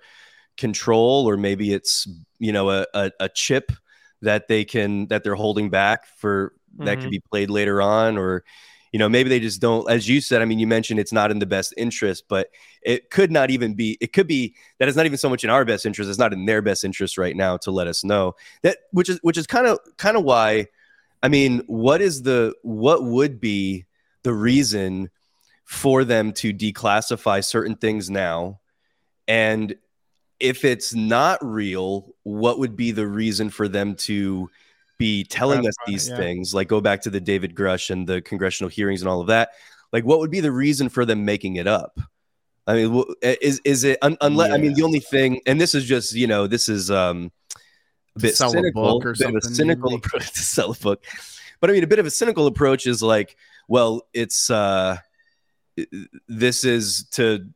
control or maybe it's you know a, a, a chip that they can that they're holding back for that could mm-hmm. be played later on or you know maybe they just don't as you said i mean you mentioned it's not in the best interest but it could not even be it could be that it's not even so much in our best interest it's not in their best interest right now to let us know that which is which is kind of kind of why i mean what is the what would be the reason for them to declassify certain things now? And if it's not real what would be the reason for them to be telling us Classify it, these yeah. things? Like go back to the david Grusch and the congressional hearings and all of that. Like what would be the reason for them making it up? I mean is is it un, unless i mean the only thing and this is just you know this is um bit sell a cynical book or bit of a cynical maybe? approach to sell a book but i mean a bit of a cynical approach is like well it's uh this is to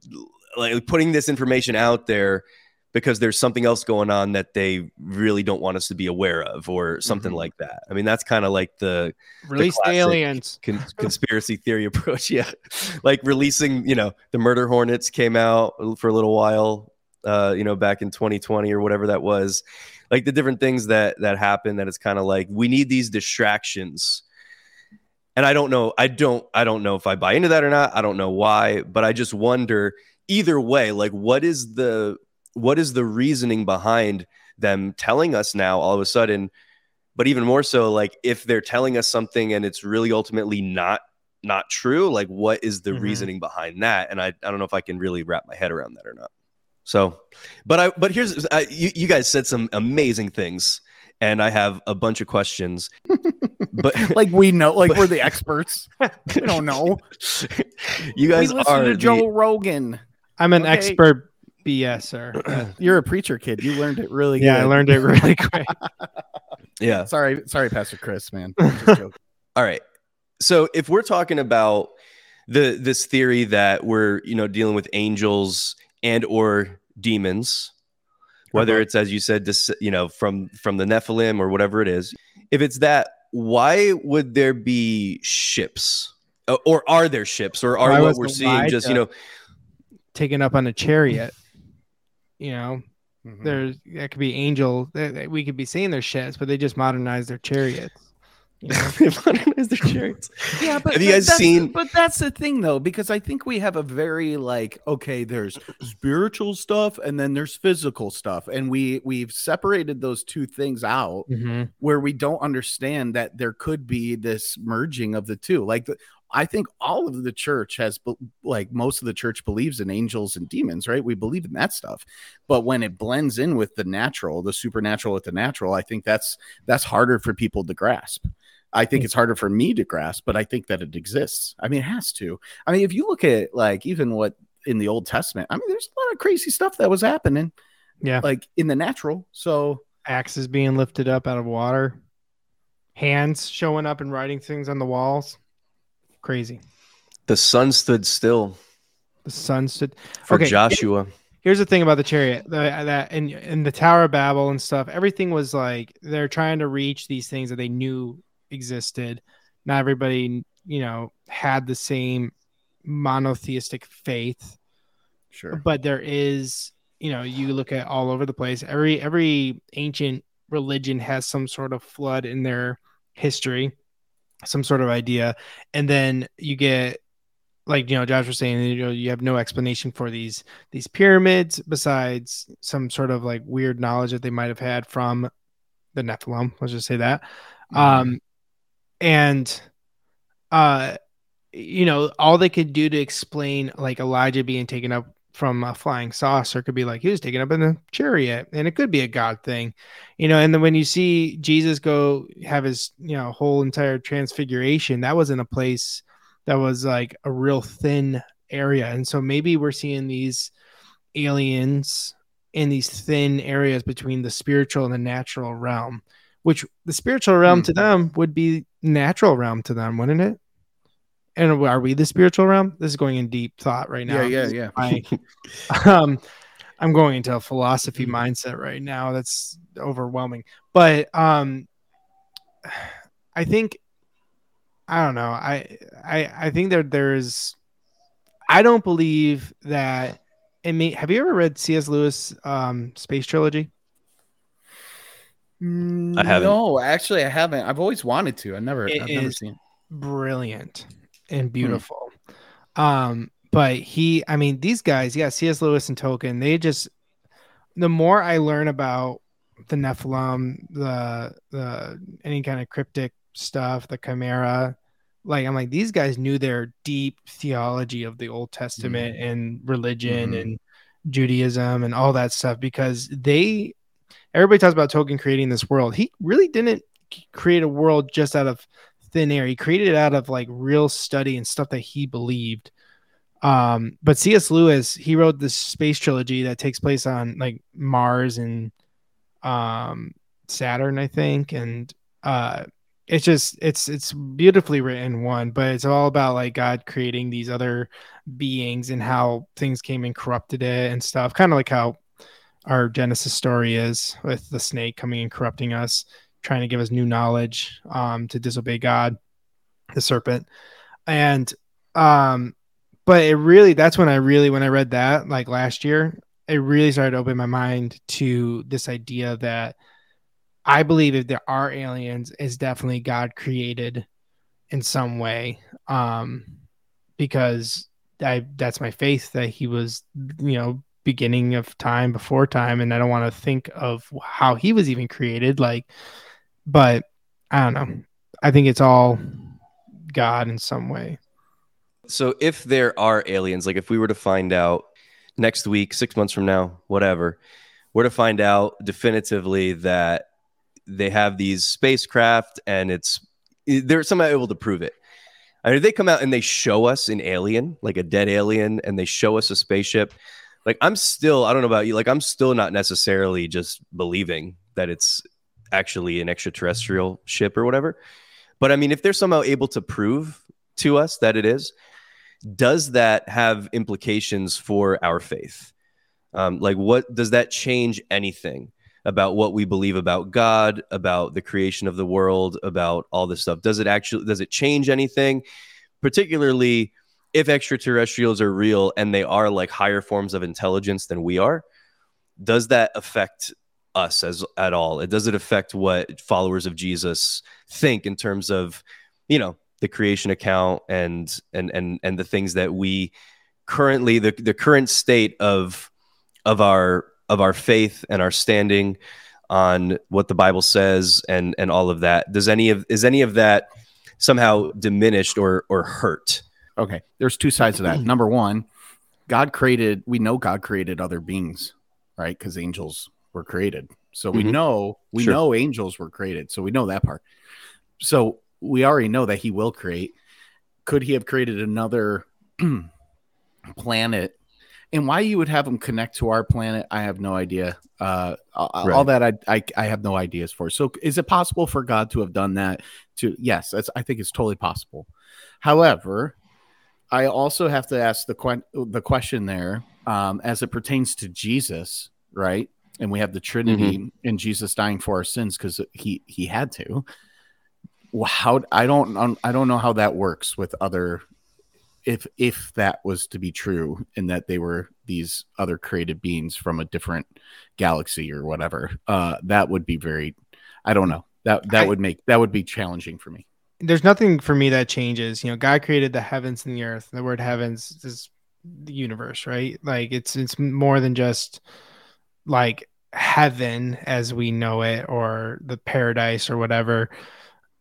like putting this information out there because there's something else going on that they really don't want us to be aware of or something Mhm. like that i mean that's kind of like the Release the classic- aliens. con- conspiracy theory approach yeah like releasing you know the murder hornets came out for a little while uh you know back in 2020 or whatever that was like the different things that that happen that it's kind of like we need these distractions. And i don't know i don't i don't know if i buy into that or not. I don't know why but i just wonder either way like what is the what is the reasoning behind them telling us now all of a sudden? But even more so like if they're telling us something and it's really ultimately not not true like what is the Mhm. reasoning behind that? And I, I don't know if i can really wrap my head around that or not so but i but here's I, you, you guys said some amazing things and i have a bunch of questions but Like we know, like But- we're the experts. we don't know. you We guys listen are to the- Joe Rogan. I'm an Okay. expert BSer. You're a preacher kid. You learned it really yeah, I learned it really quick. yeah Sorry, sorry, Pastor Chris, man. I'm just joking. All right. So if we're talking about the this theory that we're you know dealing with angels and or demons, whether Uh-huh. it's as you said, this you know from from the Nephilim or whatever it is, if it's that, why would there be ships? Uh, Or are there ships? Or are Why what we're seeing just you know? Taken up on a chariot. You know, Mhm. there's that could be angel. that- that We could be seeing they're ships, but they just modernized their chariots. They modernize their chariots. Yeah, but Have you guys seen- But that's the thing, though, because I think we have a very like okay, there's spiritual stuff and then there's physical stuff, and we we've separated those two things out Mhm. where we don't understand that there could be this merging of the two. Like the, I think all of the church has like most of the church believes in angels and demons, right? We believe in that stuff. But when it blends in with the natural, the supernatural with the natural, I think that's that's harder for people to grasp. I think mm. it's harder for me to grasp, but I think that it exists. I mean, it has to. I mean, if you look at like even what in the Old Testament, I mean, there's a lot of crazy stuff that was happening, Yeah, like in the natural. So axes being lifted up out of water, hands showing up and writing things on the walls. Crazy. The sun stood still The sun stood. for Okay, Joshua. here's the thing about the chariot the, that and and the Tower of Babel and stuff. Everything was like they're trying to reach these things that they knew existed. Not everybody, you know, had the same monotheistic faith. Sure. But there is, you know, you look at all over the place. Every every ancient religion has some sort of flood in their history, some sort of idea, and then you get like you know Josh was saying, you know, you have no explanation for these these pyramids besides some sort of like weird knowledge that they might have had from the Nephilim. Let's just say that. Mm-hmm. Um, and uh, you know, all they could do to explain like Elijah being taken up from a flying saucer could be like he was taken up in a chariot and it could be a god thing you know and then when you see jesus go have his you know whole entire transfiguration that was in a place that was like a real thin area. And so maybe we're seeing these aliens in these thin areas between the spiritual and the natural realm, which the spiritual realm mm. to them would be natural realm to them, wouldn't it? And are we the spiritual realm? This is going in deep thought right now. Yeah, yeah, yeah. I, um, I'm going into a philosophy mindset right now. That's overwhelming. But um, I think I don't know. I I I think that there's I don't believe that may have you ever read C.S. Lewis um space trilogy? I haven't. No, actually I haven't. I've always wanted to. I never it I've never seen brilliant and hmm. beautiful. Hmm. Um but he I mean these guys, yeah, C.S. Lewis and Tolkien, they just the more I learn about the Nephilim, the the any kind of cryptic stuff, the Chimera, like I'm like these guys knew their deep theology of the Old Testament mm-hmm. and religion mm-hmm. and Judaism and all that stuff because they everybody talks about Tolkien creating this world. He really didn't create a world just out of thin air. He created it out of like real study and stuff that he believed. Um, but C.S. Lewis, he wrote this space trilogy that takes place on like Mars and um Saturn, I think, and uh it's just it's it's beautifully written one but it's all about like god creating these other beings and how things came and corrupted it and stuff kind of like how our genesis story is with the snake coming and corrupting us trying to give us new knowledge um to disobey god the serpent and um but it really that's when i really when i read that like last year it really started to open my mind to this idea that I believe if there are aliens, it's definitely God created in some way. Um, because I that's my faith that he was, you know, beginning of time before time, and I don't want to think of how he was even created. Like, but I don't know. I think it's all God in some way. So if there are aliens, like if we were to find out next week, six months from now, whatever, we're to find out definitively that they have these spacecraft and it's they're somehow able to prove it. I mean, they come out and they show us an alien, like a dead alien, and they show us a spaceship, like I'm still, I don't know about you, like I'm still not necessarily just believing that it's actually an extraterrestrial ship or whatever. But I mean, if they're somehow able to prove to us that it is, does that have implications for our faith? Um, like, what does that change anything? about what we believe about God, about the creation of the world, about all this stuff. Does it actually does it change anything? Particularly if extraterrestrials are real and they are like higher forms of intelligence than we are, does that affect us as at all? It does it affect what followers of Jesus think in terms of, you know, the creation account and and and and the things that we currently the the current state of of our of our faith and our standing on what the Bible says and and all of that. Does any of is any of that somehow diminished or or hurt? Okay, there's two sides to that. Number one, God created. We know God created other beings, right? Because angels were created. So we mm-hmm. know we sure. know angels were created. So we know that part. So we already know that He will create. Could He have created another planet and why you would have them connect to our planet, I have no idea. Uh, right. All that I, I, I have no ideas for. So, is it possible for God to have done that? To yes, that's I think it's totally possible. However, I also have to ask the que- the question there: um, as it pertains to Jesus, right? And we have the Trinity mm-hmm. and Jesus dying for our sins because he he had to. Well, how I don't I don't know how that works with other if if that was to be true and that they were these other created beings from a different galaxy or whatever uh that would be very i don't know that that I, would make that would be challenging for me there's nothing for me that changes you know god created the heavens and the earth the word heavens is the universe right? Like it's it's more than just like heaven as we know it or the paradise or whatever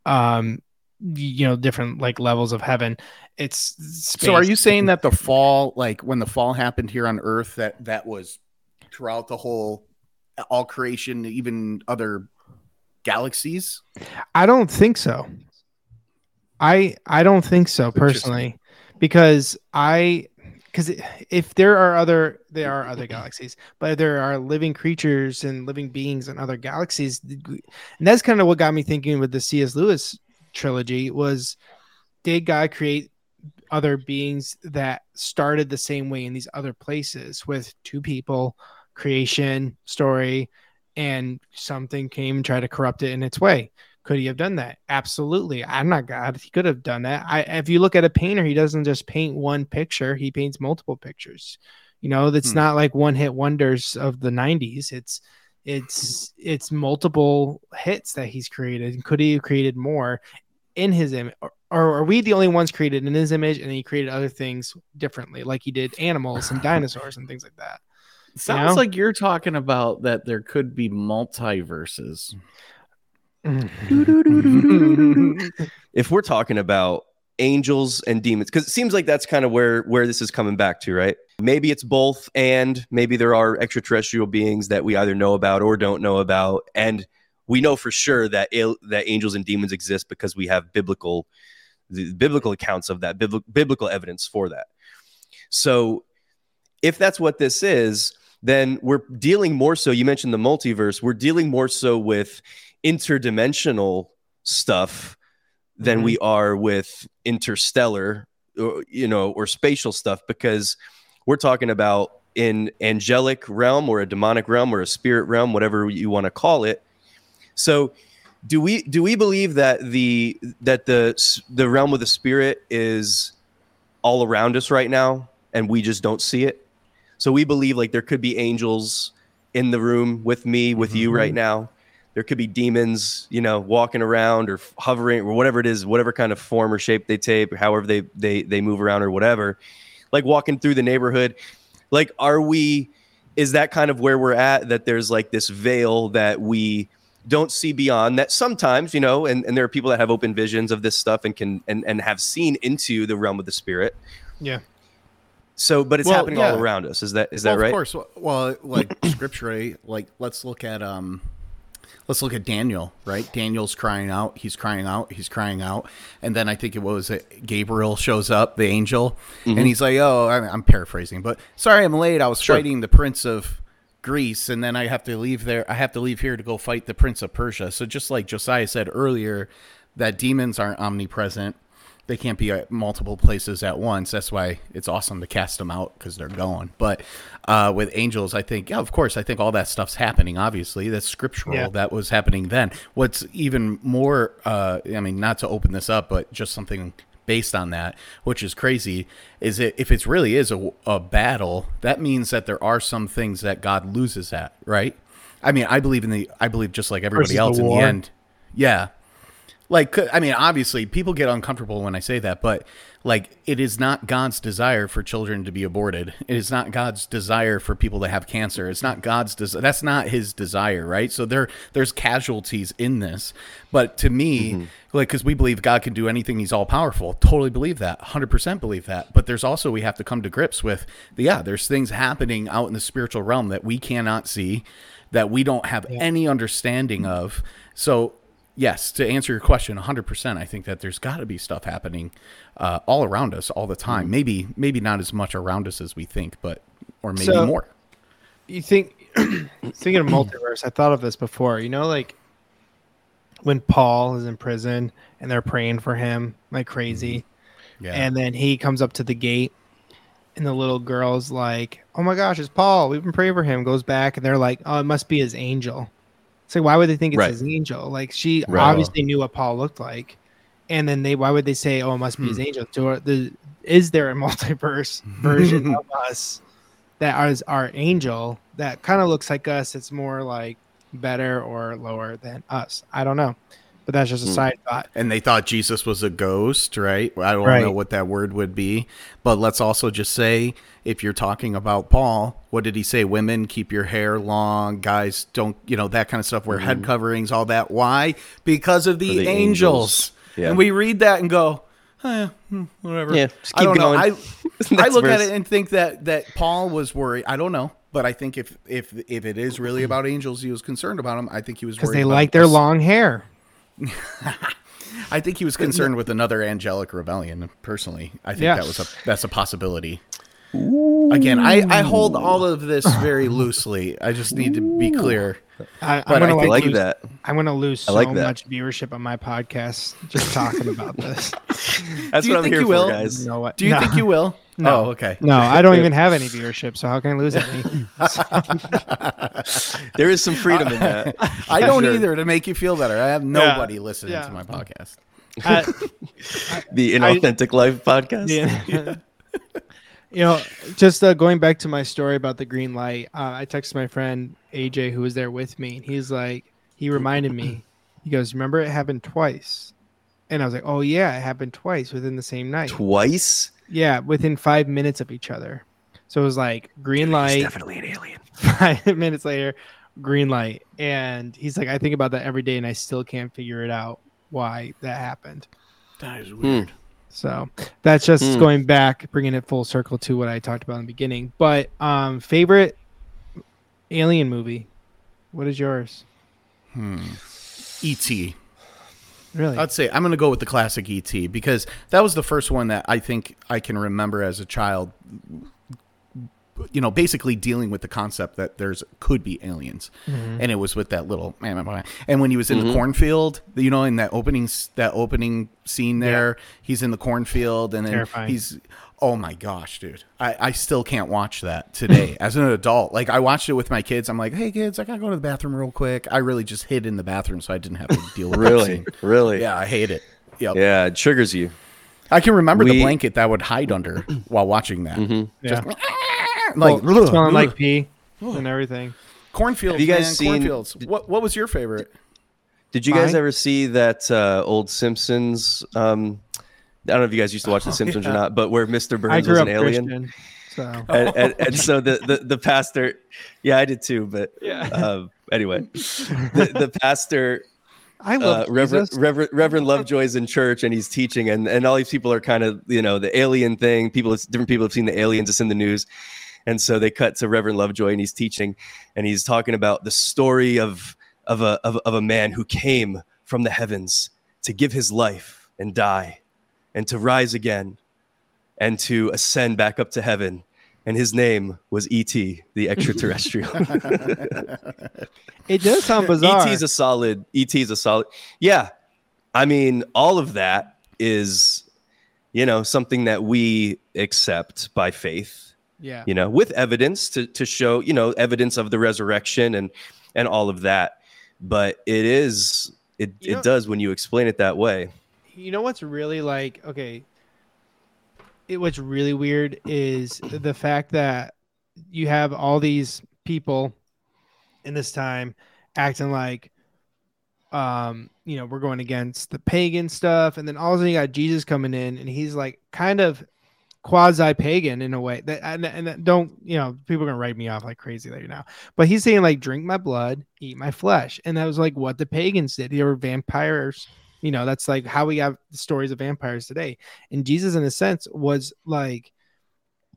um you know different like levels of heaven. It's space. so are you saying that the fall like when the fall happened here on earth that that was throughout the whole all creation even other galaxies? I don't think so i i don't think so personally because i because if there are other there are other galaxies but there are living creatures and living beings in other galaxies and that's kind of what got me thinking with the cs lewis trilogy was did God create other beings that started the same way in these other places with two people, creation, story, and something came and tried to corrupt it in its way? Could he have done that? Absolutely. I'm not God. He could have done that. I, if you look at a painter, he doesn't just paint one picture, he paints multiple pictures. You know, that's hmm. not like one hit wonders of the 90s. It's it's it's multiple hits that he's created. Could he have created more? in his image or, are we the only ones created in his image and he created other things differently like he did animals and dinosaurs and things like that sounds you know? like you're talking about that there could be multiverses Mm-hmm. if we're talking about angels and demons because it seems like that's kind of where where this is coming back to right? Maybe it's both and maybe there are extraterrestrial beings that we either know about or don't know about and we know for sure that that angels and demons exist because we have biblical biblical accounts of that biblical evidence for that. So if that's what this is then we're dealing more so you mentioned the multiverse we're dealing more so with interdimensional stuff than mm-hmm. we are with interstellar or, you know or spatial stuff because we're talking about in angelic realm or a demonic realm or a spirit realm whatever you want to call it so do we do we believe that the that the the realm of the spirit is all around us right now and we just don't see it? So we believe like there could be angels in the room with me with mm-hmm. you right now. There could be demons, you know, walking around or hovering or whatever it is, whatever kind of form or shape they take, however they they they move around or whatever. Like walking through the neighborhood. Like are we is that kind of where we're at that there's like this veil that we don't see beyond that sometimes you know and, and there are people that have open visions of this stuff and can and, and have seen into the realm of the spirit yeah so but it's well, happening yeah. all around us is that is well, that right of course well like scripture like let's look at um let's look at daniel right daniel's crying out he's crying out he's crying out and then i think it was gabriel shows up the angel mm-hmm. and he's like oh i'm paraphrasing but sorry i'm late i was sure. fighting the prince of Greece, and then I have to leave there. I have to leave here to go fight the Prince of Persia. So just like Josiah said earlier, that demons aren't omnipresent. They can't be at multiple places at once. That's why it's awesome to cast them out because they're going. But uh, with angels, I think, yeah, of course, I think all that stuff's happening. Obviously, that's scriptural. Yeah. That was happening then. What's even more, uh, I mean, not to open this up, but just something based on that, which is crazy, is it if it really is a, a battle, that means that there are some things that God loses at, right? I mean, I believe in the, I believe just like everybody Versus else in the end. Yeah. Like, I mean, obviously, people get uncomfortable when I say that, but like it is not God's desire for children to be aborted. It is not God's desire for people to have cancer. It's not God's desire. That's not his desire, right? So there there's casualties in this. But to me, mm-hmm. like cuz we believe God can do anything, he's all powerful. Totally believe that. 100% believe that. But there's also we have to come to grips with yeah, there's things happening out in the spiritual realm that we cannot see that we don't have yeah. any understanding of. So yes, to answer your question, 100%, I think that there's got to be stuff happening uh, all around us all the time. Mm-hmm. Maybe maybe not as much around us as we think, but or maybe so, more. You think thinking of multiverse, I thought of this before. You know, like when Paul is in prison and they're praying for him like crazy. Mm-hmm. Yeah. And then he comes up to the gate and the little girl's like, "Oh my gosh, it's Paul. We've been praying for him." Goes back and they're like, "Oh, it must be his angel." It's like, why would they think it's Right. his angel? Like she Right. obviously knew what Paul looked like, and then they why would they say, "Oh, it must be his Hmm. angel"? So the is there a multiverse version of us that is our angel that kind of looks like us? It's more like better or lower than us. I don't know, but that's just a Hmm. side thought. And they thought Jesus was a ghost, right? I don't Right. know what that word would be. But let's also just say if you're talking about Paul, what did he say? Women keep your hair long, guys don't, you know, that kind of stuff, wear head coverings, all that. Why? Because of the, Mm-hmm. The angels. angels. Yeah. And we read that and go, eh, hmm, whatever. Yeah, just I don't know. I, I Next look at it and think that that Paul was worried. I don't know. But I think if if if it is really about angels, he was concerned about them. I think he was Because they about like their us. long hair. I think he was concerned with another angelic rebellion. Personally, I think Yeah. that was a that's a possibility. Again, I, I hold all of this very loosely. I just need to be clear. I, I'm gonna I I like like lose, that. I'm gonna lose so like much viewership on my podcast just talking about this. That's Do you what I'm think here you for, will? guys. You know what? Do you no. think you will? No. Oh, okay. No, I don't even have any viewership, so how can I lose any? There is some freedom in that. I don't Sure. either to make you feel better. I have nobody listening Yeah. to my podcast. Uh, The Inauthentic Life podcast. yeah. you know, just uh, going back to my story about the green light, uh, I texted my friend AJ who was there with me, and he's like, he reminded me. He goes, "Remember it happened twice," and I was like, "Oh yeah, it happened twice within the same night." Twice? Yeah, within five minutes of each other. So it was like green light. definitely an alien. five minutes later, green light. And he's like, I think about that every day and I still can't figure it out why that happened. That is weird. So that's just Hmm. going back, bringing it full circle to what I talked about in the beginning. But um, favorite alien movie? What is yours? Hmm. E.T. Really? I'd say I'm going to go with the classic E.T. because that was the first one that I think I can remember as a child. You know, basically dealing with the concept that there's could be aliens, mm-hmm. and it was with that little and when he was in the mm-hmm. cornfield, you know, in that opening that opening scene there, he's in the cornfield, and then Terrifying. he's oh my gosh, dude, I I still can't watch that today as an adult. Like I watched it with my kids. I'm like, hey kids, I gotta go to the bathroom real quick. I really just hid in the bathroom so I didn't have to deal with that Really? scene. Really? Yeah, I hate it. Yep. Yeah, it triggers you. I can remember the blanket that I would hide under while watching that. yeah. Like Well, smelling ugh. like pee and everything. cornfields. Have you guys man, seen- cornfields? What What was your favorite? Did you guys Mine? ever see that uh, old Simpsons? Um, I don't know if you guys used to watch The Simpsons or yeah. not, but where Mr. Burns was an alien. Christian. So And, and, and so the, the, the pastor, yeah, I did too. But Yeah. uh, anyway, the, the pastor I uh, love Reverend, Reverend Reverend Lovejoy's in church and he's teaching, and, and all these people are kind of you know the alien thing. People, different people have seen the aliens. It's in the news, and so they cut to Reverend Lovejoy and he's teaching, and he's talking about the story of of a of, of a man who came from the heavens to give his life and die, and to rise again, and to ascend back up to heaven. And his name was E.T., the extraterrestrial. It does sound bizarre. ET's a solid. ET's a solid. Yeah, I mean, all of that is, you know, something that we accept by faith. yeah. You know, with evidence to to show, you know, evidence of the resurrection and and all of that. But it is it You know- it does when you explain it that way. You know what's really like okay it what's really weird is the fact that you have all these people in this time acting like um you know we're going against the pagan stuff and then all of a sudden you got jesus coming in and he's like kind of quasi pagan in a way that and, and don't you know people are gonna write me off like crazy later now but he's saying like drink my blood eat my flesh and that was like what the pagans did they were vampires you know that's like how we have the stories of vampires today. And jesus in a sense was like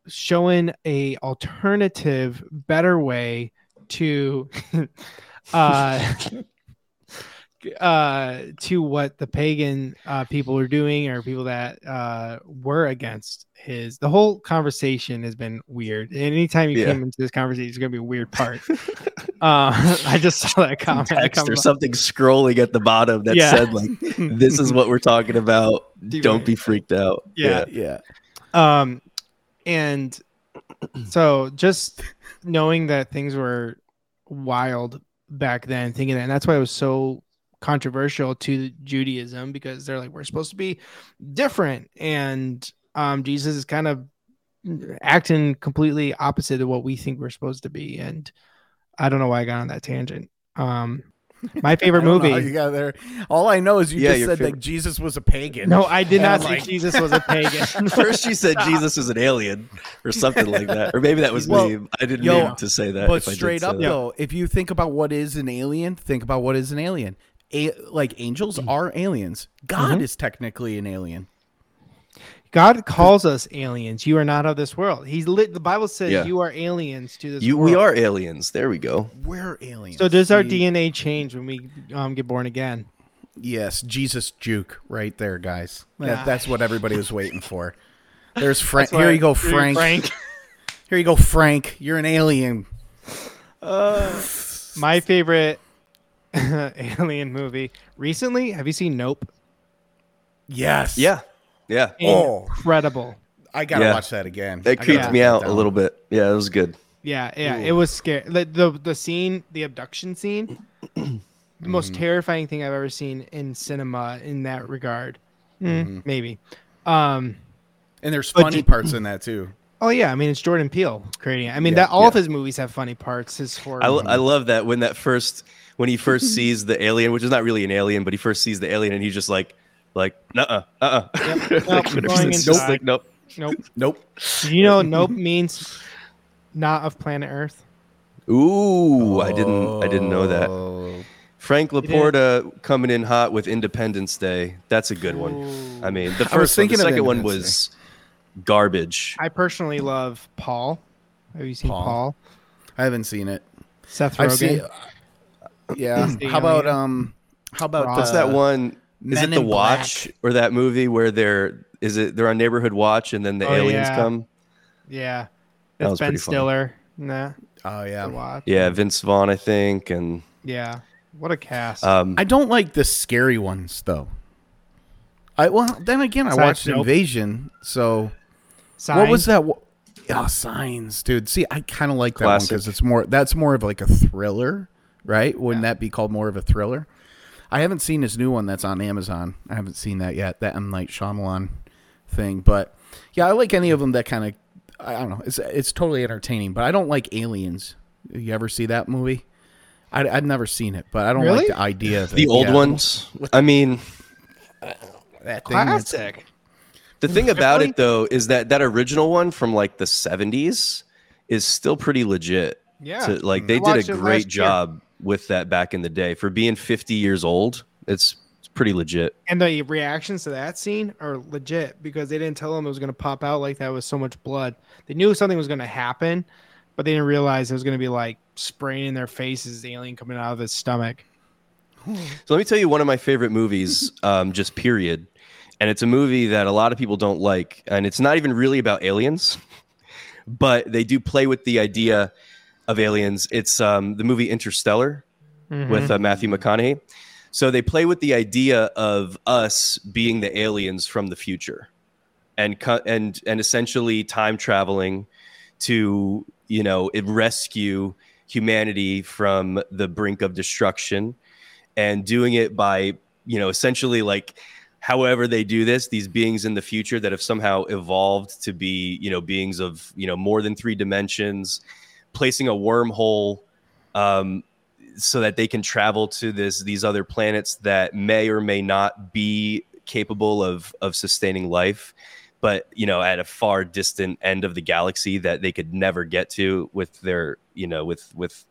showing a alternative better way to uh uh to what the pagan uh people were doing or people that uh were against his the whole conversation has been weird and anytime you Yeah. came into this conversation it's gonna be a weird part uh i just saw that comment Text come or up. something scrolling at the bottom that Yeah. said like, "This is what we're talking about. Don't be freaked out." Yeah. yeah. um and so just knowing that things were wild back then, thinking that, and that's why it was so controversial to Judaism because they're like, we're supposed to be different. And um, Jesus is kind of acting completely opposite of what we think we're supposed to be. And I don't know why I got on that tangent. Um, my favorite movie. you got there. All I know is you yeah, just said favorite. that Jesus was a pagan. No, I did not say like... Jesus was a pagan. First, you said Jesus was an alien or something like that, or maybe that was well, me. I didn't yo, mean to say that. But straight up, though, if you think about what is an alien, think about what is an alien. A- like angels mm. are aliens. God mm-hmm. is technically an alien. God calls us aliens. You are not of this world. He's lit. The Bible says yeah. you are aliens to this. You, world. we are aliens. There we go. We're aliens. So does our DNA change when we um, get born again? Yes, Jesus juke right there, guys. That, that's what everybody was waiting for. There's Frank. Here you go, Frank. Frank. Here you go, Frank. You're an alien. Uh, my favorite alien movie recently. Have you seen Nope? Yes. Yeah. Yeah. Incredible. I gotta yeah. watch that again. It creeped me out a little bit. Yeah, it was good. Yeah, yeah, Ooh. it was scary. The, the the scene, the abduction scene, the most mm-hmm. terrifying thing I've ever seen in cinema in that regard. Mm, mm-hmm. Maybe. Um, and there's funny parts in that too. Oh yeah, I mean it's Jordan Peele creating it. I mean yeah, that all yeah. of his movies have funny parts. His horror. I, I love that when that first when he first sees the alien, which is not really an alien, but he first sees the alien and he's just like like, uh uh, uh uh. Nope, nope. Like, nope. Nope. Nope. Do you know nope means not of planet Earth? Ooh, oh. I didn't I didn't know that. Oh. Frank LaPorta coming in hot with Independence Day. That's a good one. Ooh. I mean, the first one, the second one was garbage. I personally love Paul. Have you seen Paul? Paul? I haven't seen it. Seth Rogen. Seen, yeah. How about um? How about what's that one? Is it the Watch Black. or that movie where they're is it they're on neighborhood watch and then the oh, aliens yeah. come? Yeah, that's Ben Stiller. Nah. Oh yeah. Watch. Yeah, Vince Vaughn, I think, and yeah, what a cast. Um, I don't like the scary ones though. I well then again I watched nope. Invasion, so Signs. what was that? Oh, Signs, dude. See, I kind of like that one because it's more. That's more of like a thriller, right? Wouldn't yeah. that be called more of a thriller? I haven't seen his new one that's on Amazon. I haven't seen that yet. That M Night Shyamalan thing, but yeah, I like any of them that kind of. I don't know. It's it's totally entertaining, but I don't like Aliens. You ever see that movie? I, have never seen it, but I don't really? like the idea of the it. old yeah. ones. I mean, that thing classic. The thing about it though is that that original one from like the '70s is still pretty legit. Yeah, to, like they did a great job with that back in the day. For being 50 years old, it's, it's pretty legit. And the reactions to that scene are legit because they didn't tell them it was going to pop out like that with so much blood. They knew something was going to happen, but they didn't realize it was going to be like spraying in their faces, the alien coming out of his stomach. So let me tell you one of my favorite movies, um, just period. And it's a movie that a lot of people don't like. And it's not even really about aliens, but they do play with the idea of aliens. It's um, the movie Interstellar mm-hmm. with uh, Matthew McConaughey. So they play with the idea of us being the aliens from the future, and and and essentially time traveling to you know rescue humanity from the brink of destruction, and doing it by you know essentially like however they do this these beings in the future that have somehow evolved to be you know beings of you know more than three dimensions placing a wormhole um, so that they can travel to this these other planets that may or may not be capable of of sustaining life but you know at a far distant end of the galaxy that they could never get to with their you know with with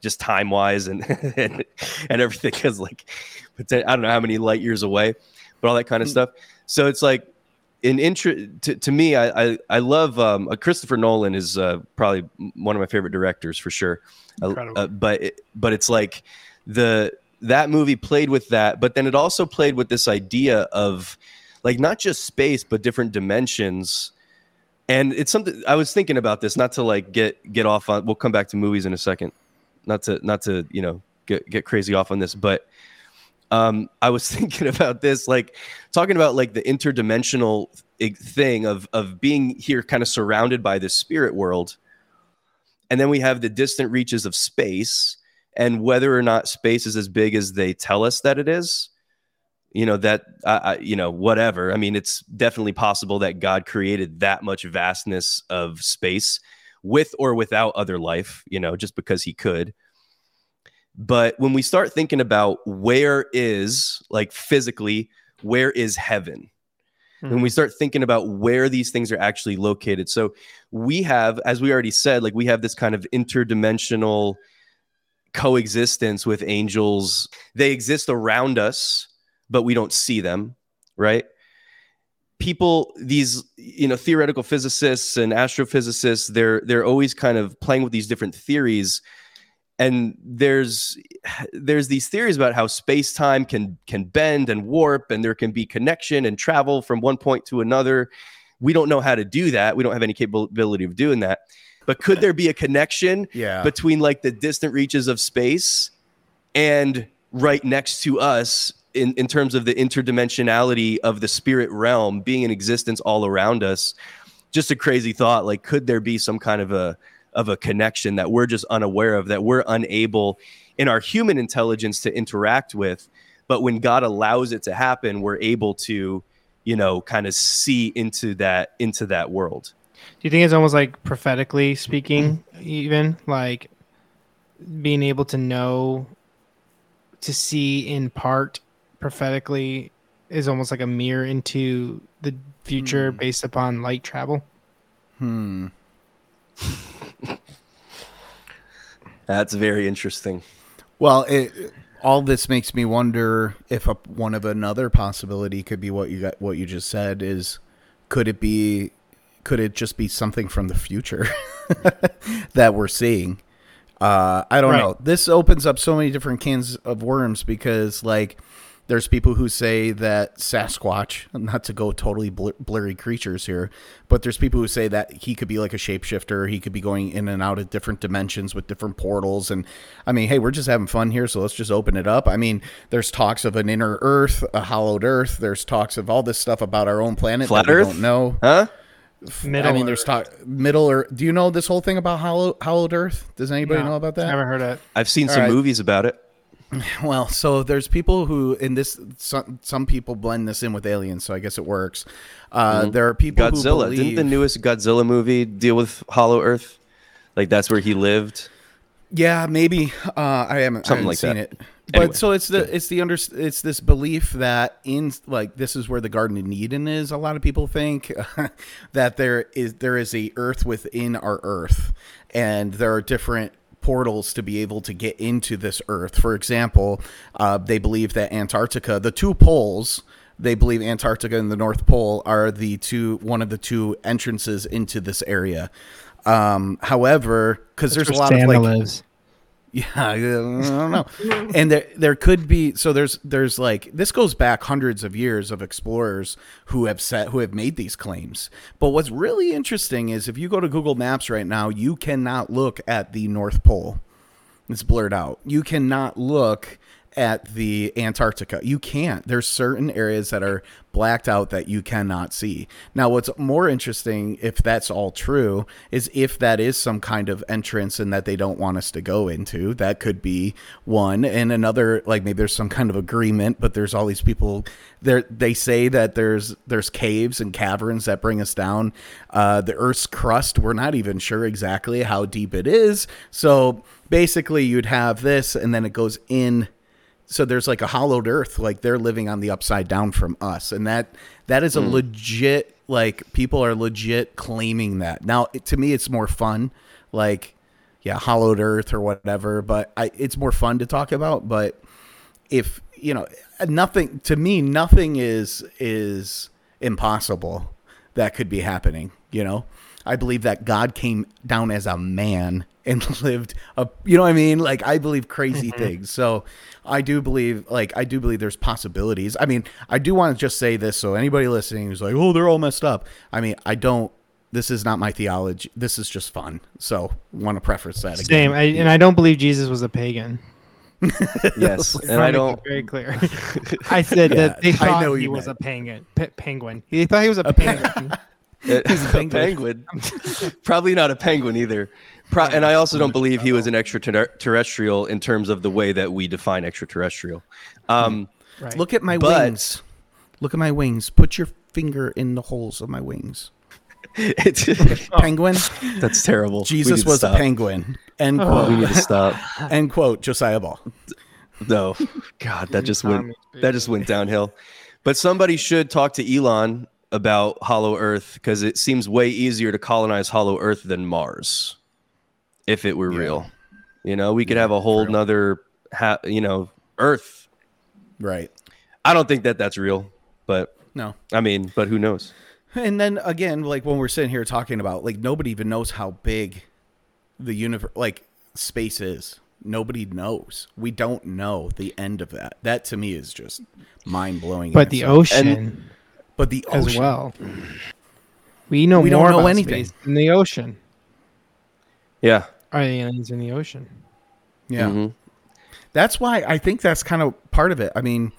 just time wise and, and and everything because like i don't know how many light years away but all that kind of mm. stuff. So it's like in interest to, to me I, I, I love um, uh, christopher nolan is uh, probably one of my favorite directors for sure. Uh, uh, but it, but it's like the that movie played with that but then it also played with this idea of like not just space but different dimensions. And it's something i was thinking about this not to like get get off on we'll come back to movies in a second. Not to not to you know get get crazy off on this but Um, I was thinking about this, like talking about like the interdimensional thing of of being here, kind of surrounded by the spirit world, and then we have the distant reaches of space, and whether or not space is as big as they tell us that it is. You know that uh, you know whatever. I mean, it's definitely possible that God created that much vastness of space with or without other life. You know, just because He could but when we start thinking about where is, like physically, where is heaven? Mm-hmm. When we start thinking about where these things are actually located. So we have, as we already said, like we have this kind of interdimensional coexistence with angels. They exist around us, but we don't see them, right? people these you know theoretical physicists and astrophysicists they're they're always kind of playing with these different theories and there's there's these theories about how space-time can can bend and warp and there can be connection and travel from one point to another. We don't know how to do that. We don't have any capability of doing that. But could there be a connection yeah. between like the distant reaches of space and right next to us in, in terms of the interdimensionality of the spirit realm being in existence all around us? Just a crazy thought. Like could there be some kind of a of a connection that we're just unaware of, that we're unable in our human intelligence to interact with. But when God allows it to happen, we're able to, you know, kind of see into that into that world. Do you think it's almost like prophetically speaking, even like being able to know, to see in part prophetically is almost like a mirror into the future hmm. based upon light travel? Hmm. That's very interesting. Well, it, all this makes me wonder if a, one of another possibility could be what you got, what you just said is, could it be, could it just be something from the future that we're seeing? Uh, I don't right. know. This opens up so many different cans of worms because, like, there's people who say that Sasquatch, not to go totally bl- blurry creatures here, but there's people who say that he could be like a shapeshifter. He could be going in and out of different dimensions with different portals. And I mean, hey, we're just having fun here, so let's just open it up. I mean, there's talks of an inner Earth, a hollowed Earth. There's talks of all this stuff about our own planet Flat that Earth? we don't know. Huh? Middle I mean, there's talk middle or Do you know this whole thing about hollow, hollowed Earth? Does anybody no, know about that? I've never heard it. I've seen all some right. movies about it. Well, so there's people who in this some, some people blend this in with aliens, so I guess it works. Uh, mm-hmm. There are people Godzilla. Believe... Didn't the newest Godzilla movie deal with Hollow Earth? Like that's where he lived. Yeah, maybe. Uh, I haven't, Something I haven't like seen that. it. But anyway, so it's the it's the under it's this belief that in like this is where the Garden of Eden is. A lot of people think that there is there is a Earth within our Earth, and there are different portals to be able to get into this Earth. For example, uh, they believe that Antarctica, the two poles, they believe Antarctica and the North Pole are the two one of the two entrances into this area. Um, however, because there's a lot Santa of like lives. Yeah, I don't know. and there there could be so there's there's like this goes back hundreds of years of explorers who have set who have made these claims. But what's really interesting is if you go to Google Maps right now, you cannot look at the North Pole. It's blurred out. You cannot look at the Antarctica. You can't. There's certain areas that are blacked out that you cannot see. Now, what's more interesting, if that's all true, is if that is some kind of entrance and that they don't want us to go into. That could be one. And another, like maybe there's some kind of agreement, but there's all these people there. They say that there's there's caves and caverns that bring us down. Uh, the Earth's crust, we're not even sure exactly how deep it is. So basically, you'd have this, and then it goes in so there's like a hollowed earth like they're living on the upside down from us and that that is a mm. legit like people are legit claiming that now to me it's more fun like yeah hollowed earth or whatever but I, it's more fun to talk about but if you know nothing to me nothing is is impossible that could be happening you know i believe that god came down as a man and lived a you know what I mean? Like I believe crazy mm-hmm. things. So I do believe like I do believe there's possibilities. I mean, I do want to just say this so anybody listening who's like, "Oh, they're all messed up." I mean, I don't this is not my theology. This is just fun. So, want to preface that again. Same. I, and I don't believe Jesus was a pagan. yes, and I don't very clear. I said yeah, that they thought he was meant. a penguin. P- penguin. He thought he was a, a penguin. He's a penguin. Probably not a penguin either. Pro- and I also don't believe he was an extraterrestrial in terms of the way that we define extraterrestrial. Um, right. Look at my but, wings. Look at my wings. Put your finger in the holes of my wings. It's penguin. That's terrible. Jesus was a penguin. End quote. We need to stop. End quote. Josiah Ball. No, God, that just went that just went downhill. But somebody should talk to Elon about Hollow Earth because it seems way easier to colonize Hollow Earth than Mars. If it were yeah. real, you know, we could yeah, have a whole nother, ha- you know, Earth. Right. I don't think that that's real, but no. I mean, but who knows? And then again, like when we're sitting here talking about, like nobody even knows how big the universe, like space is. Nobody knows. We don't know the end of that. That to me is just mind blowing. But the ocean, and, but the ocean. as well. We know we more don't know anything in the ocean. Yeah, are the aliens in the ocean? Yeah, mm-hmm. that's why I think that's kind of part of it. I mean,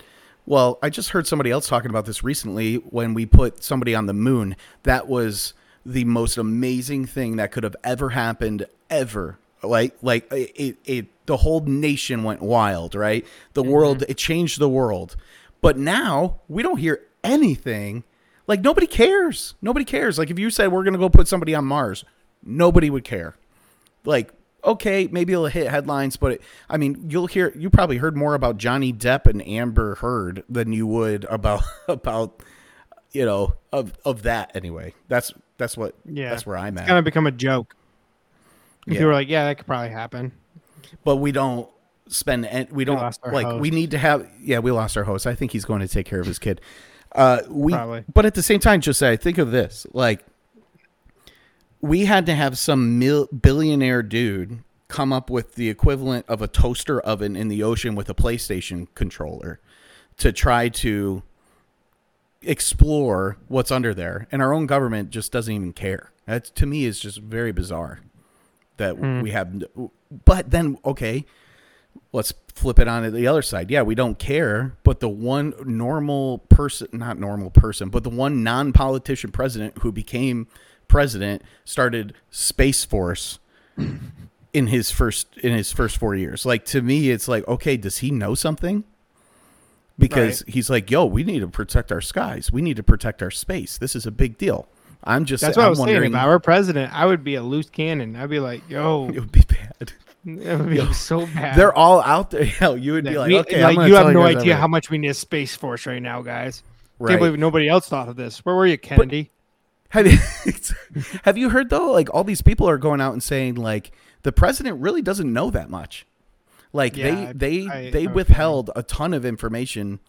well, I just heard somebody else talking about this recently when we put somebody on the moon. That was the most amazing thing that could have ever happened ever. Like like it, it the whole nation went wild, right? The mm-hmm. world it changed the world. But now we don't hear anything. Like nobody cares. Nobody cares. Like if you said we're going to go put somebody on Mars, nobody would care. Like okay, maybe it'll hit headlines, but it, I mean, you'll hear you probably heard more about Johnny Depp and Amber Heard than you would about about you know of of that anyway. That's that's what yeah. That's where I'm it's at. Kind of become a joke. Yeah. People are like, yeah, that could probably happen, but we don't spend we don't we like host. we need to have yeah we lost our host. I think he's going to take care of his kid. Uh, we probably. but at the same time, just say think of this like we had to have some mil- billionaire dude come up with the equivalent of a toaster oven in the ocean with a PlayStation controller to try to explore what's under there and our own government just doesn't even care that to me is just very bizarre that mm. we have but then okay let's flip it on to the other side yeah we don't care but the one normal person not normal person but the one non-politician president who became president started Space Force in his first in his first four years. Like to me, it's like, okay, does he know something? Because right. he's like, yo, we need to protect our skies. We need to protect our space. This is a big deal. I'm just that's what I'm i was saying. If I were president, I would be a loose cannon. I'd be like, yo, it would be bad. It would be yo, so bad. They're all out there. Hell, you would be like, okay, like, you have no idea how much we need a space force right now, guys. Right. Can't believe nobody else thought of this. Where were you, Kennedy? But, have you, have you heard though? Like all these people are going out and saying like the president really doesn't know that much. Like yeah, they they I, they I withheld a ton of information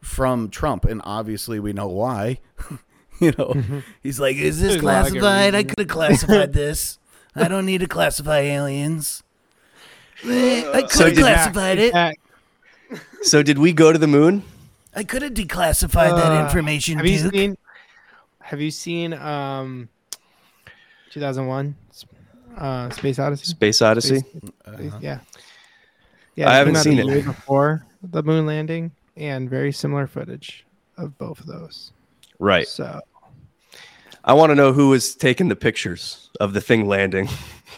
from Trump, and obviously we know why. you know, mm-hmm. he's like, "Is this There's classified? I could have classified this. I don't need to classify aliens. I could have so classified it." So did we go to the moon? I could have declassified uh, that information. Have Duke. you seen? Have you seen um, 2001 uh, Space Odyssey? Space Odyssey. Space, uh-huh. Yeah. Yeah. I haven't seen it before the moon landing, and very similar footage of both of those. Right. So. I want to know who was taking the pictures of the thing landing.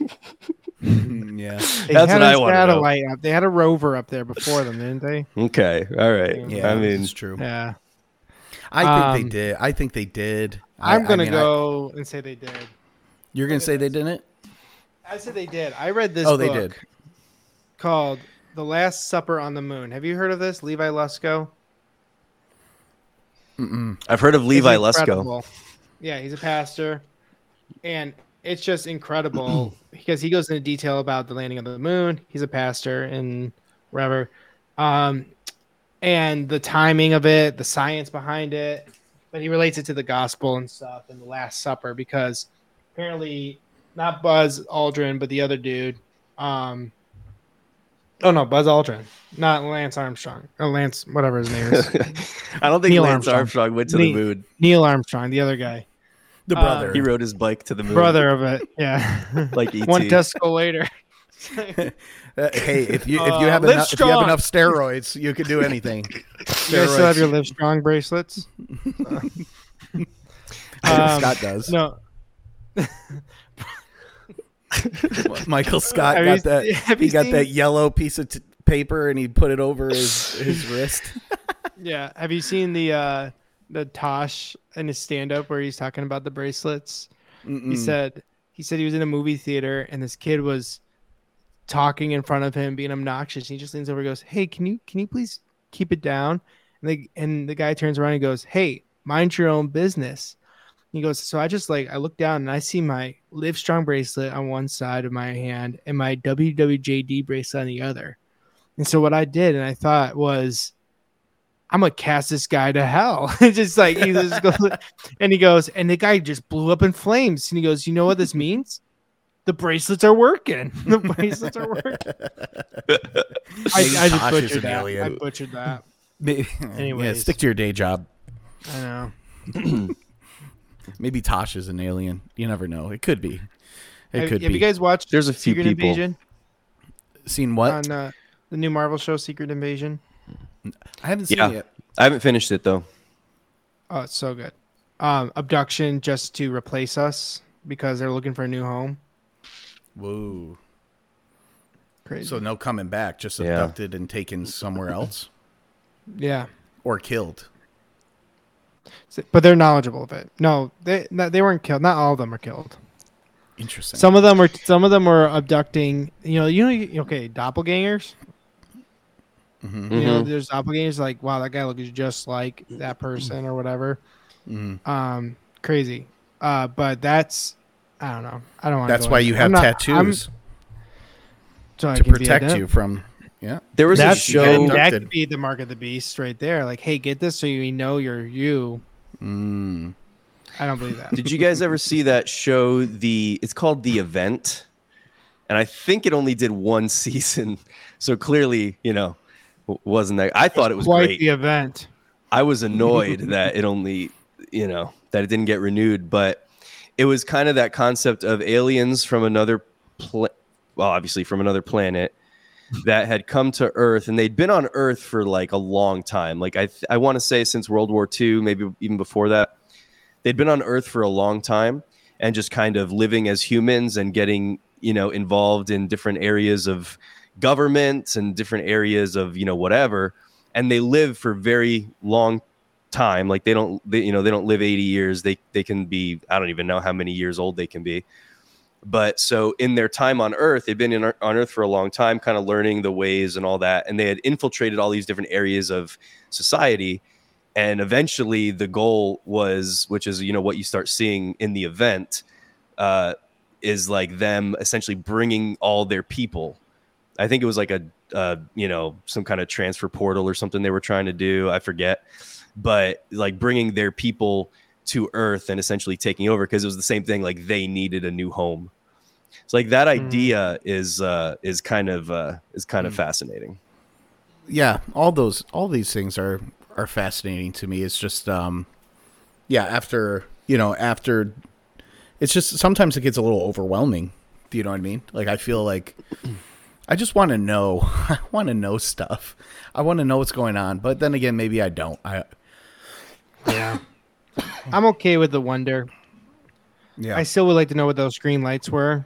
yeah, they that's what I want to. Up. They had a rover up there before them, didn't they? Okay, all right. Yeah, I mean, it's true. Yeah, I think um, they did. I think they did. I'm gonna I mean, go I, and say they did. You're gonna say they didn't? I said they did. I read this. Oh, they did. Called "The Last Supper on the Moon." Have you heard of this, Levi Lusko? Mm-mm. I've heard of Levi Lusko. Yeah, he's a pastor, and it's just incredible because he goes into detail about the landing of the moon. He's a pastor and wherever. Um, and the timing of it, the science behind it, but he relates it to the gospel and stuff and the Last Supper because apparently not Buzz Aldrin, but the other dude. Um, oh no, Buzz Aldrin, not Lance Armstrong. Oh, Lance, whatever his name is. I don't think Neil Lance Armstrong. Armstrong went to the moon. Neil Armstrong, the other guy. The brother. Um, he rode his bike to the moon. Brother of it, yeah. like one testicle later. Uh, hey, if you if you have uh, enough if you have enough steroids, you can do anything. you guys still have your Live Strong bracelets? um, Scott does. No. Michael Scott have got you, that. He got seen... that yellow piece of t- paper and he put it over his his wrist. yeah. Have you seen the uh the Tosh in his stand up where he's talking about the bracelets? Mm-mm. He said he said he was in a movie theater and this kid was talking in front of him, being obnoxious. He just leans over and goes, Hey, can you can you please keep it down? And the and the guy turns around and goes, Hey, mind your own business. He goes, so I just like I look down and I see my Live Strong bracelet on one side of my hand and my WWJD bracelet on the other. And so what I did and I thought was, I'm gonna cast this guy to hell. just like he just goes, and he goes, and the guy just blew up in flames. And he goes, you know what this means? The bracelets are working. The bracelets are working. I, I just butchered that. I butchered that. Anyway, yeah, stick to your day job. I know. Maybe Tosh is an alien. You never know. It could be. It have, could have be. you guys watched There's a few Secret people. Invasion? Seen what? On uh, the new Marvel show, Secret Invasion. I haven't seen yeah. it yet. I haven't finished it though. Oh, it's so good. Um, abduction just to replace us because they're looking for a new home. Whoa. Crazy. So no coming back, just abducted yeah. and taken somewhere else. Yeah. Or killed but they're knowledgeable of it. No, they they weren't killed. Not all of them are killed. Interesting. Some of them were some of them were abducting. You know, you know, okay, doppelgangers. Mm-hmm. You know, mm-hmm. there's doppelgangers like, wow, that guy looks just like that person or whatever. Mm-hmm. Um, crazy. Uh, but that's I don't know. I don't want. That's why you have not, tattoos. So to protect you from yeah. There was That's, a show that could be the mark of the beast right there. Like, hey, get this so you know you're you. Mm. I don't believe that. Did you guys ever see that show? The it's called The Event, and I think it only did one season. So clearly, you know, wasn't that? I thought it was quite great. the event. I was annoyed that it only, you know, that it didn't get renewed, but it was kind of that concept of aliens from another, pla- well, obviously from another planet that had come to Earth, and they'd been on Earth for like a long time. Like I, th- I want to say since World War II, maybe even before that, they'd been on Earth for a long time and just kind of living as humans and getting you know involved in different areas of government and different areas of you know whatever and they live for very long time like they don't they, you know they don't live 80 years they they can be i don't even know how many years old they can be but so in their time on Earth, they've been in, on Earth for a long time, kind of learning the ways and all that. And they had infiltrated all these different areas of society. And eventually the goal was, which is, you know, what you start seeing in the event, uh, is like them essentially bringing all their people. I think it was like a, uh, you know, some kind of transfer portal or something they were trying to do. I forget. But like bringing their people to Earth and essentially taking over because it was the same thing. Like they needed a new home. So like that hmm. idea mm. is uh, is kind of uh, is kind of mm. fascinating. Yeah, all those all these things are are fascinating to me. It's just um, yeah, after you know after it's just sometimes it gets a little overwhelming. Do you know what I mean? Like I feel like I just want to know. I want to know stuff. I want to know what's going on. But then again, maybe I don't. I yeah. I'm okay with the wonder. Yeah. I still would like to know what those green lights were.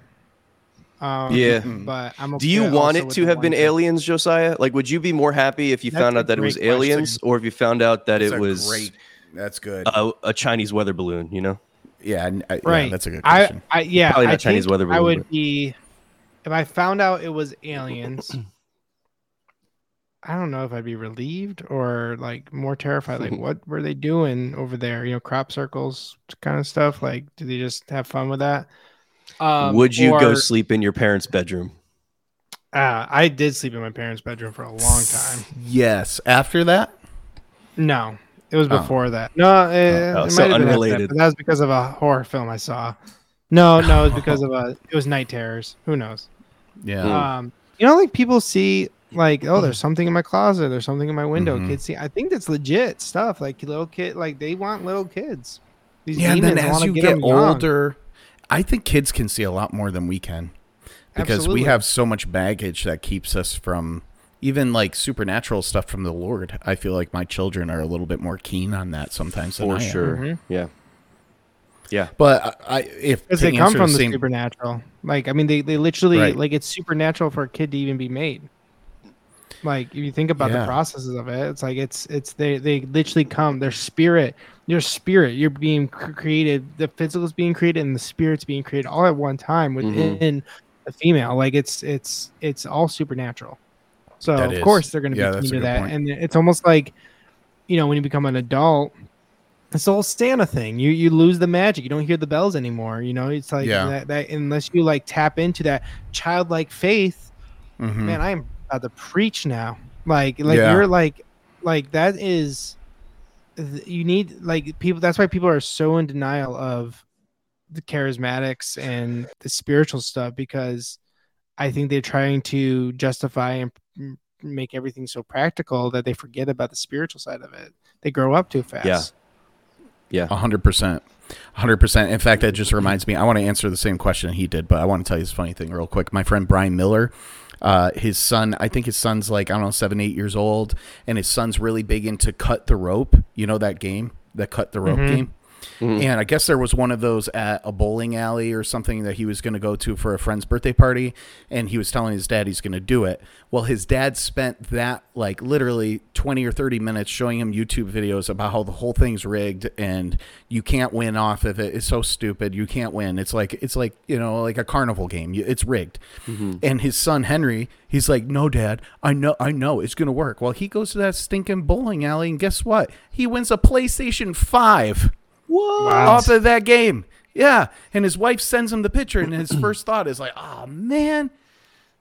Um, yeah, but I'm. Okay Do you want it to have been aliens, Josiah? Like, would you be more happy if you that's found out that it was question. aliens, or if you found out that that's it was great? That's good. A, a, Chinese weather balloon, you know? Yeah, I, right. Yeah, that's a good question. I, I yeah, probably not I Chinese weather balloon. I would but... be if I found out it was aliens. I don't know if I'd be relieved or like more terrified. Like, what were they doing over there? You know, crop circles kind of stuff. Like, do they just have fun with that? Um, Would you or, go sleep in your parents' bedroom? Uh, I did sleep in my parents' bedroom for a long time. Yes. After that? No, it was oh. before oh. that. No, it, oh, it so might have unrelated. That, that was because of a horror film I saw. No, no, it was because of a. It was night terrors. Who knows? Yeah. Um, you know, like people see like, oh, there's something in my closet. There's something in my window. Mm-hmm. Kids see. I think that's legit stuff. Like little kid, like they want little kids. These yeah, and then as you get, get older, I think kids can see a lot more than we can. because Absolutely. we have so much baggage that keeps us from even like supernatural stuff from the Lord. I feel like my children are a little bit more keen on that sometimes. For sure, mm-hmm. yeah, yeah. But I, if because they come from the, same... supernatural, like I mean, they they literally right. like it's supernatural for a kid to even be made. Like if you think about yeah. the processes of it, it's like it's it's they they literally come. Their spirit, your spirit, you're being created. The physical is being created, and the spirit's being created all at one time within mm-hmm. the female. Like it's it's it's all supernatural. So that of is. course they're going to yeah, be into that, point. and it's almost like, you know, when you become an adult, it's the whole Santa thing. You you lose the magic. You don't hear the bells anymore. You know, it's like yeah. that, that, unless you like tap into that childlike faith. Mm-hmm. Man, I am about to preach now. Like like yeah. you're like like that is you need like people. That's why people are so in denial of the charismatics and the spiritual stuff because I think they're trying to justify and make everything so practical that they forget about the spiritual side of it. They grow up too fast. Yeah. Yeah. A hundred percent. hundred percent. In fact, that just reminds me, I want to answer the same question he did, but I want to tell you this funny thing real quick. My friend Brian Miller, uh, his son, I think his son's like, I don't know, seven, eight years old, and his son's really big into cut the rope. You know that game? That cut the rope mm-hmm. game? Mm-hmm. And I guess there was one of those at a bowling alley or something that he was going to go to for a friend's birthday party. And he was telling his dad he's going to do it. Well, his dad spent that like literally 20 or 30 minutes showing him YouTube videos about how the whole thing's rigged and you can't win off of it. It's so stupid. You can't win. It's like, it's like, you know, like a carnival game. It's rigged. Mm-hmm. And his son, Henry, he's like, no, dad, I know, I know it's going to work. Well, he goes to that stinking bowling alley and guess what? He wins a PlayStation 5. What? Off of that game. Yeah. And his wife sends him the picture, and his first thought is like, oh, man.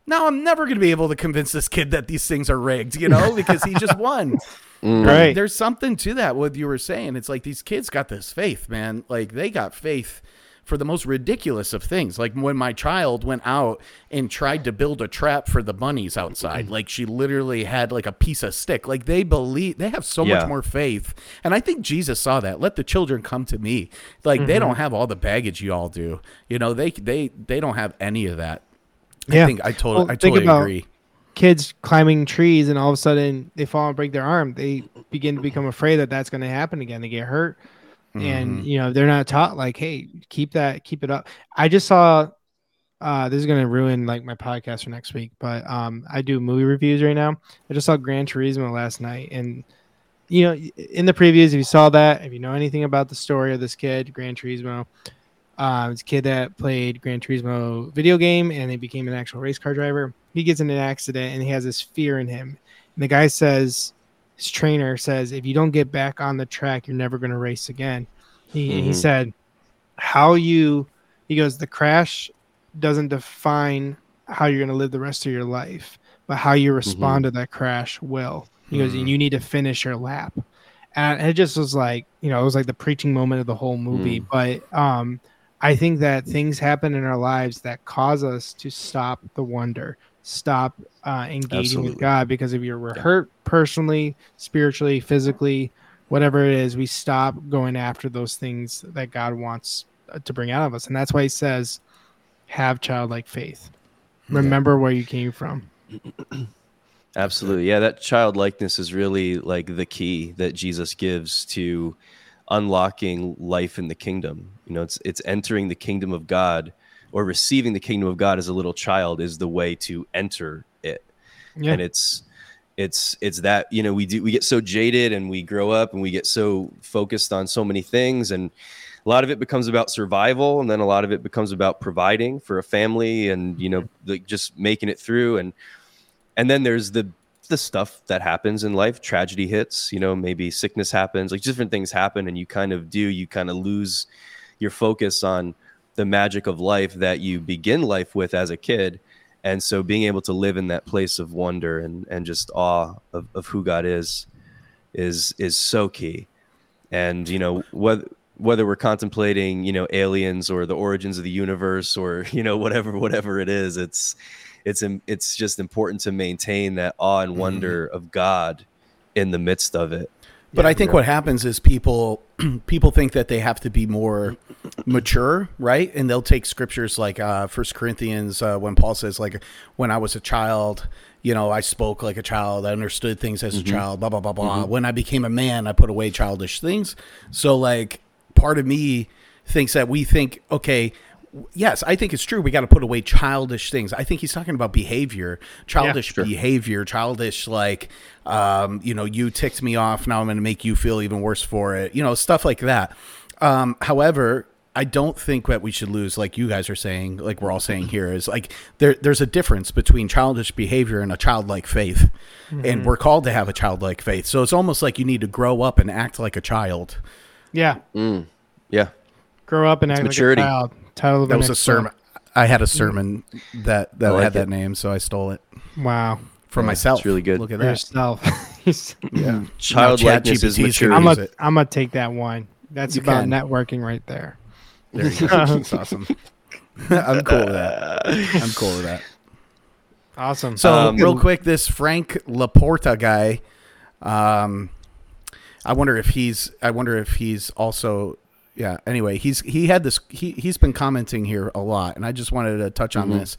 Now I'm never going to be able to convince this kid that these things are rigged, you know, because he just won. Mm. Right. There's something to that, what you were saying. It's like these kids got this faith, man. Like they got faith for the most ridiculous of things. Like when my child went out and tried to build a trap for the bunnies outside. Like she literally had like a piece of stick. Like they believe they have so yeah. much more faith. And I think Jesus saw that. Let the children come to me. Like mm-hmm. they don't have all the baggage you all do. You know, they they they don't have any of that. Yeah. I think I totally well, I totally agree kids climbing trees and all of a sudden they fall and break their arm they begin to become afraid that that's going to happen again they get hurt mm-hmm. and you know they're not taught like hey keep that keep it up i just saw uh this is going to ruin like my podcast for next week but um i do movie reviews right now i just saw gran turismo last night and you know in the previews if you saw that if you know anything about the story of this kid gran turismo um, it's a kid that played Gran Turismo video game and he became an actual race car driver. He gets in an accident and he has this fear in him. And the guy says, his trainer says, if you don't get back on the track, you're never going to race again. He, mm-hmm. he said, how you, he goes, the crash doesn't define how you're going to live the rest of your life, but how you respond mm-hmm. to that crash will. He goes, and mm-hmm. you need to finish your lap. And it just was like, you know, it was like the preaching moment of the whole movie. Mm. But um, I think that things happen in our lives that cause us to stop the wonder, stop uh, engaging Absolutely. with God because if you're yeah. hurt personally, spiritually, physically, whatever it is, we stop going after those things that God wants uh, to bring out of us. And that's why he says, have childlike faith. Remember yeah. where you came from. Absolutely. Yeah, that childlikeness is really like the key that Jesus gives to unlocking life in the kingdom. You know, it's it's entering the kingdom of God or receiving the kingdom of God as a little child is the way to enter it. Yeah. And it's it's it's that you know we do we get so jaded and we grow up and we get so focused on so many things and a lot of it becomes about survival and then a lot of it becomes about providing for a family and you know like just making it through and and then there's the the stuff that happens in life tragedy hits you know maybe sickness happens like different things happen and you kind of do you kind of lose your focus on the magic of life that you begin life with as a kid and so being able to live in that place of wonder and and just awe of, of who god is is is so key and you know whether whether we're contemplating you know aliens or the origins of the universe or you know whatever whatever it is it's it's it's just important to maintain that awe and mm-hmm. wonder mm-hmm. of God in the midst of it. But yeah, I think what happens is people people think that they have to be more mature, right? And they'll take scriptures like uh First Corinthians uh, when Paul says like when I was a child, you know, I spoke like a child, I understood things as mm-hmm. a child, blah blah blah blah. Mm-hmm. When I became a man, I put away childish things. So like part of me thinks that we think okay, yes, I think it's true. We got to put away childish things. I think he's talking about behavior, childish yeah, sure. behavior, childish like, um, you know, you ticked me off. Now I'm going to make you feel even worse for it. You know, stuff like that. Um, however, I don't think that we should lose, like you guys are saying, like we're all saying here, is like there. There's a difference between childish behavior and a childlike faith, mm-hmm. and we're called to have a childlike faith. So it's almost like you need to grow up and act like a child. Yeah. Mm. Yeah. Grow up and act maturity. like a child. Title of that was a sermon. I had a sermon that that like had it. that name, so I stole it. Wow. For yeah, myself. It's really good. Look at that. Yourself. yeah. Childlikeness is maturity. I'm gonna I'm gonna take that one. That's you about can. networking right there. There you go. That's awesome. I'm cool with that. I'm cool with that. Awesome. So um, real quick, this Frank Laporta guy, um, I wonder if he's I wonder if he's also yeah. Anyway, he's he had this. He he's been commenting here a lot, and I just wanted to touch on mm-hmm. this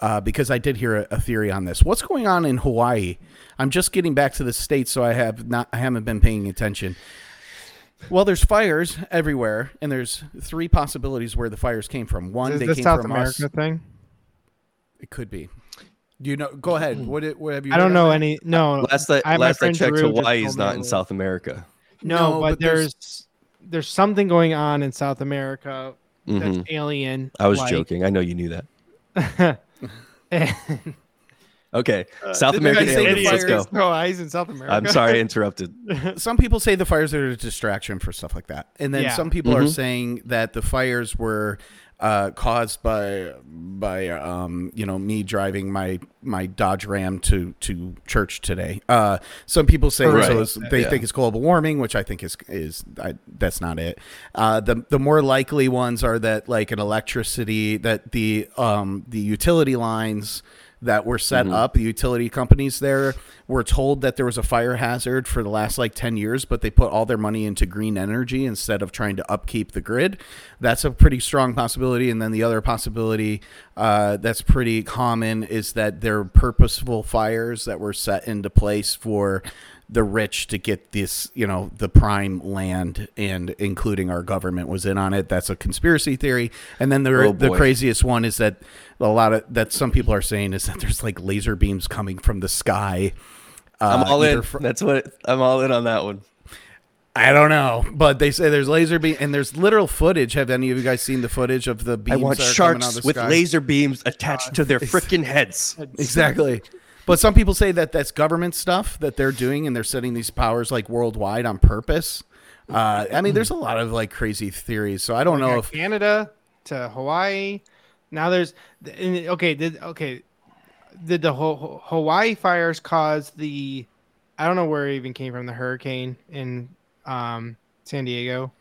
uh, because I did hear a, a, theory on this. What's going on in Hawaii? I'm just getting back to the states, so I have not. I haven't been paying attention. Well, there's fires everywhere, and there's three possibilities where the fires came from. One, Is they this came South from America us. thing. It could be. Do you know? Go ahead. What, what have you? I don't know any. No. Last I, last I checked, Hawaii is not in South America. No, no but, but, there's, there's there's something going on in South America that's mm-hmm. alien. I was joking. I know you knew that. okay, uh, South American aliens. Let's go. No, eyes in South America. I'm sorry, I interrupted. some people say the fires are a distraction for stuff like that, and then yeah. some people mm-hmm. are saying that the fires were uh, caused by by um, you know me driving my my Dodge Ram to to church today. Uh, some people say right. so they yeah. think it's global warming, which I think is is I, that's not it. Uh, the the more likely ones are that like an electricity that the um, the utility lines that were set mm-hmm. up. The utility companies there were told that there was a fire hazard for the last like 10 years, but they put all their money into green energy instead of trying to upkeep the grid. That's a pretty strong possibility. And then the other possibility uh, that's pretty common is that they're purposeful fires that were set into place for the rich to get this, you know, the prime land, and including our government was in on it. That's a conspiracy theory. And then the oh the craziest one is that a lot of that some people are saying is that there's like laser beams coming from the sky. Uh, I'm all in. Fr- That's what I'm all in on that one. I don't know, but they say there's laser beam and there's literal footage. Have any of you guys seen the footage of the beams? I want sharks with laser beams attached uh, to their freaking heads. Exactly. But some people say that that's government stuff that they're doing, and they're setting these powers like worldwide on purpose. Uh, I mean, there's a lot of like crazy theories. So I don't know if Canada to Hawaii. Now there's okay. Did okay? Did the Hawaii fires cause the? I don't know where it even came from. The hurricane in um, San Diego.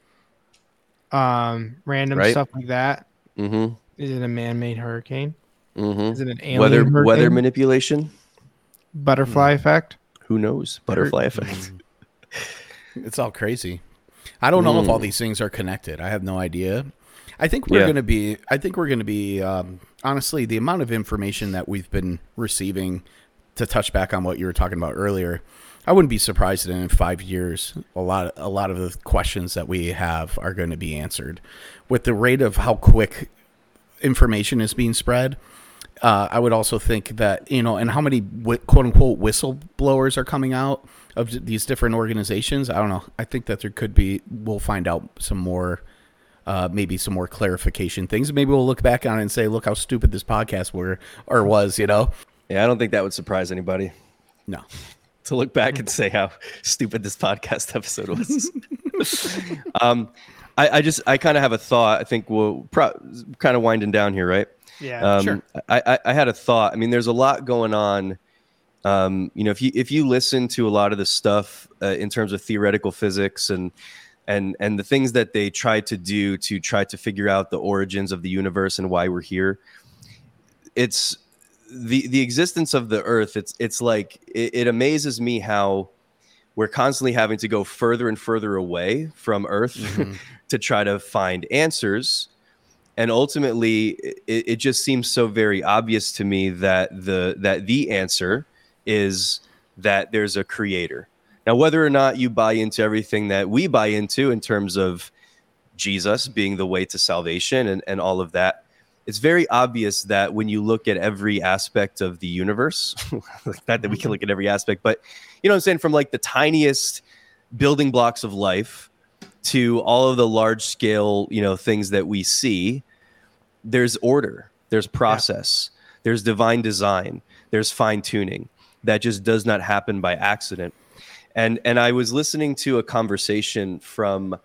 Um, random right. stuff like that. Mm-hmm. Is it a man-made hurricane? Mm-hmm. Is it an alien weather hurricane? weather manipulation? Butterfly hmm. effect. Who knows? Butterfly effect. it's all crazy. I don't know mm. if all hmm. these things are connected. I have no idea. I think we're yeah. going to be. I think we're going to be. Um, honestly, the amount of information that we've been receiving, to touch back on what you were talking about earlier, I wouldn't be surprised that in five years, a lot, a lot of the questions that we have are going to be answered. With the rate of how quick information is being spread, uh, I would also think that you know, and how many quote unquote whistleblowers are coming out of these different organizations. I don't know. I think that there could be. We'll find out some more. Uh, maybe some more clarification things. Maybe we'll look back on it and say, "Look how stupid this podcast were or was." You know? Yeah, I don't think that would surprise anybody. No. To look back and say how stupid this podcast episode was. um, I, I, just I kind of have a thought. I think we'll pro- kind of winding down here, right? Yeah, um, sure. I, I, I had a thought. I mean, there's a lot going on. Um, you know, if you if you listen to a lot of the stuff uh, in terms of theoretical physics and and and the things that they try to do to try to figure out the origins of the universe and why we're here, it's the the existence of the Earth. It's it's like it, it amazes me how we're constantly having to go further and further away from Earth mm-hmm. to try to find answers. And ultimately, it, it, just seems so very obvious to me that the that the answer is that there's a creator. Now, whether or not you buy into everything that we buy into in terms of Jesus being the way to salvation and, and all of that, it's very obvious that when you look at every aspect of the universe, not that we can look at every aspect, but you know I'm saying? From like the tiniest building blocks of life to all of the large scale, you know, things that we see, there's order, there's process, yeah. there's divine design, there's fine tuning that just does not happen by accident. And and I was listening to a conversation from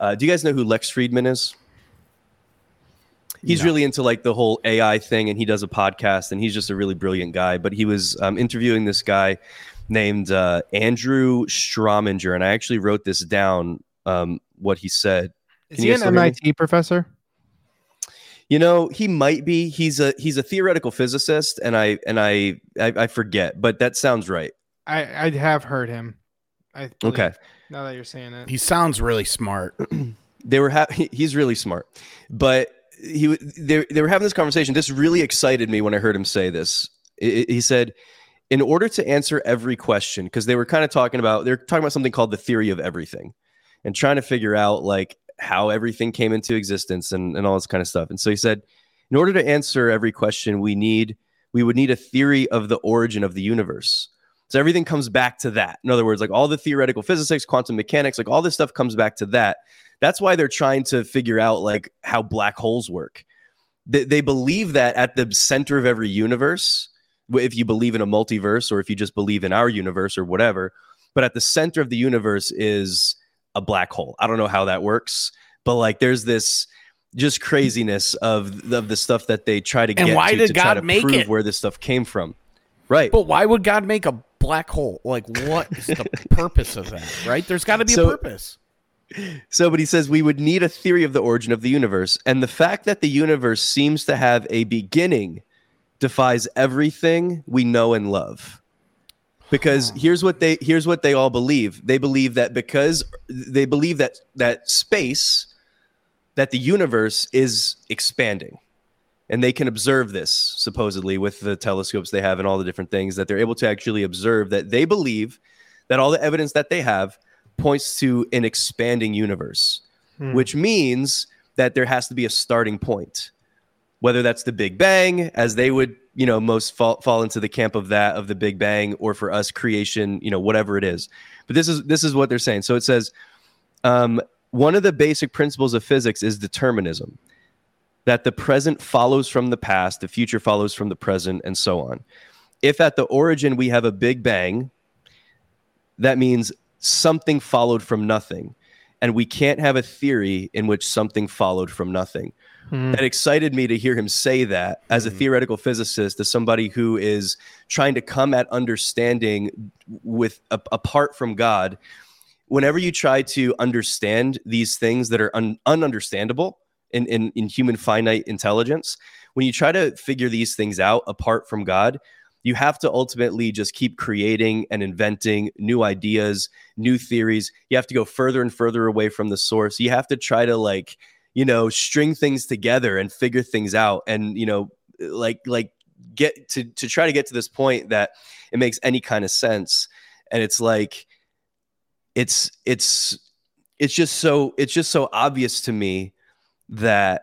uh, do you guys know who Lex Fridman is? he's no. really into like the whole AI thing, and he does a podcast, and he's just a really brilliant guy. But he was um, interviewing this guy named uh, Andrew Strominger, and I actually wrote this down. Um, what he said. Is Can he an MIT professor? You know, he might be. He's a he's a theoretical physicist, and I and I I, I forget, but that sounds right. I I have heard him. I okay. Now that you're saying it, he sounds really smart. they were ha- he's really smart, but he they, they were having this conversation. This really excited me when I heard him say this. It, he said, in order to answer every question, because they were kind of talking about they're talking about something called the theory of everything, and trying to figure out like how everything came into existence and, and all this kind of stuff. And so he said, in order to answer every question, we need we would need a theory of the origin of the universe. So everything comes back to that. In other words, like all the theoretical physics, quantum mechanics, like all this stuff comes back to that. That's why they're trying to figure out like how black holes work. They, they believe that at the center of every universe, if you believe in a multiverse or if you just believe in our universe or whatever, but at the center of the universe is a black hole. I don't know how that works, but like there's this just craziness of of the stuff that they try to and get why to, did to God make prove it? where this stuff came from. Right. But why would God make a black hole? Like what is the purpose of that? Right? There's got to be so, a purpose. So, but he says we would need a theory of the origin of the universe. And the fact that the universe seems to have a beginning defies everything we know and love. Because here's what they here's what they all believe. They believe that because they believe that that space that the universe is expanding. And they can observe this supposedly with the telescopes they have and all the different things that they're able to actually observe that they believe that all the evidence that they have points to an expanding universe, hmm. which means that there has to be a starting point. Whether that's the Big Bang, as they would, you know, most fall, fall into the camp of that of the Big Bang, or for us, creation, you know, whatever it is. But this is this is what they're saying. So it says, um, one of the basic principles of physics is determinism, that the present follows from the past, the future follows from the present, and so on. If at the origin we have a Big Bang, that means something followed from nothing. And we can't have a theory in which something followed from nothing. Mm. That excited me to hear him say that as a hmm. theoretical physicist, as somebody who is trying to come at understanding with a, apart from God. Whenever you try to understand these things that are un, ununderstandable in, in, in human finite intelligence, when you try to figure these things out apart from God, you have to ultimately just keep creating and inventing new ideas, new theories. You have to go further and further away from the source. You have to try to like, you know, string things together and figure things out and, you know, like like get to to try to get to this point that it makes any kind of sense. And it's like it's it's it's just so it's just so obvious to me that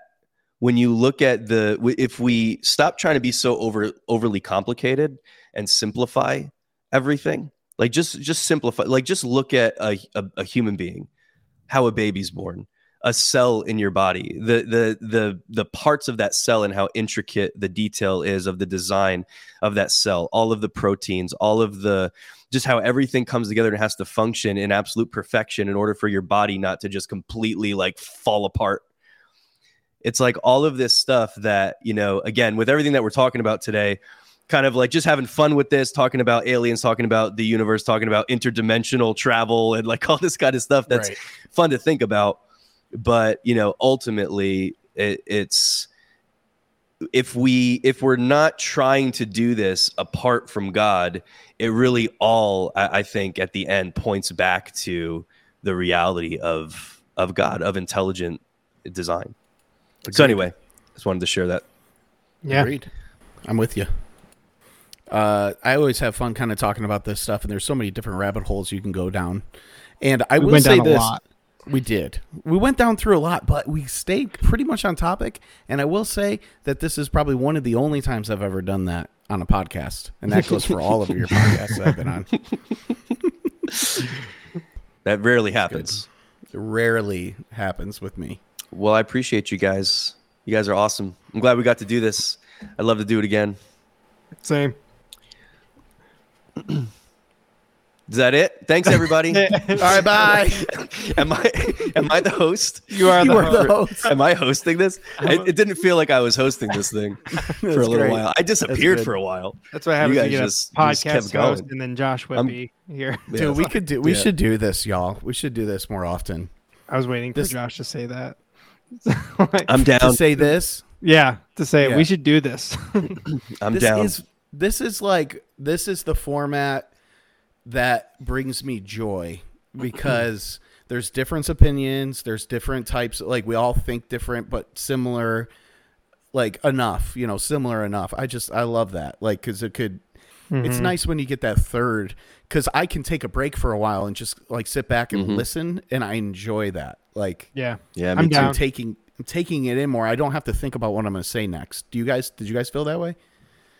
when you look at the if we stop trying to be so over overly complicated and simplify everything like just just simplify like just look at a, a, a human being how a baby's born a cell in your body the the the the parts of that cell and how intricate the detail is of the design of that cell all of the proteins all of the just how everything comes together and has to function in absolute perfection in order for your body not to just completely like fall apart it's like all of this stuff that, you know, again, with everything that we're talking about today, kind of like just having fun with this, talking about aliens, talking about the universe, talking about interdimensional travel and like all this kind of stuff that's right. fun to think about. But, you know, ultimately it, it's if we if we're not trying to do this apart from God, it really all I, I think at the end points back to the reality of of God of intelligent design. Agreed. So anyway, just wanted to share that. Yeah, Agreed. I'm with you. Uh, I always have fun kind of talking about this stuff, and there's so many different rabbit holes you can go down. And I we will say this: we did. We went down through a lot, but we stayed pretty much on topic. And I will say that this is probably one of the only times I've ever done that on a podcast, and that goes for all of your podcasts I've been on. that rarely happens. It rarely happens with me. Well, I appreciate you guys. You guys are awesome. I'm glad we got to do this. I'd love to do it again. Same. Is that it? Thanks, everybody. All right, bye. am I am I the host? You are, you the, are host. the, host. Am I hosting this? It, it, didn't feel like I was hosting this thing for a little great. while. I disappeared for a while. That's what happens. You guys you just podcast just host going. and then Josh Wypij I'm, here. Dude, yeah, we could do. We yeah. should do this, y'all. We should do this more often. I was waiting this, for Josh to say that. like, I'm down to say this. Yeah, to say yeah. we should do this. I'm this down. Is, this is like this is the format that brings me joy because there's different opinions, there's different types like we all think different but similar like enough, you know, similar enough. I just I love that. Like cuz it could mm-hmm. it's nice when you get that third cuz I can take a break for a while and just like sit back and mm-hmm. listen and I enjoy that. Like Yeah. Yeah, I'm down. taking I'm taking it in more. I don't have to think about what I'm going to say next. Do you guys did you guys feel that way?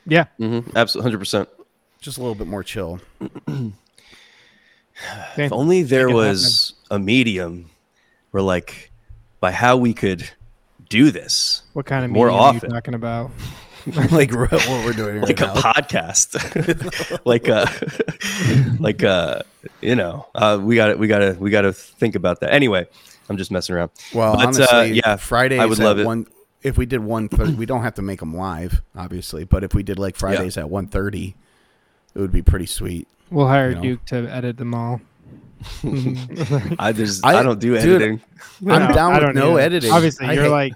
Yeah. Mm-hmm. Absolutely 100% just a little bit more chill. if only there was a medium where, like, by how we could do this. What kind of more often? talking about? like what we're doing, right like now. a podcast, like a, like uh, you know, uh, we got to, we got to, we got to think about that. Anyway, I'm just messing around. Well, but, uh, honestly, uh, yeah, Friday. I would love it. One, if we did one, we don't have to make them live, obviously. But if we did like Fridays yeah. at one thirty, it would be pretty sweet. We'll hire you know? Duke to edit them all. I just I, I, don't do editing. I'm no, down with no editing. Obviously, you're like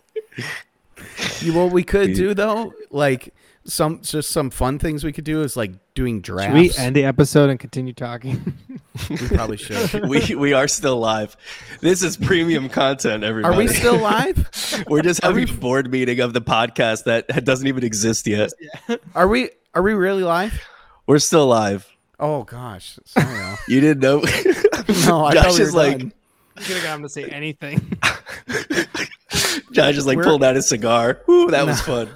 you what we could do though, like some just some fun things we could do is like doing drafts. Should we end the episode and continue talking? we probably should. we we are still live. This is premium content. Everybody, are we still live? We're just having a board meeting of the podcast that doesn't even exist yet. Are we? Are we really live? We're still alive. Oh gosh, Sorry, you didn't know? no, I Josh is like. You could have got him to say anything. Josh is like We're... pulled out his cigar. Ooh, that no. was fun.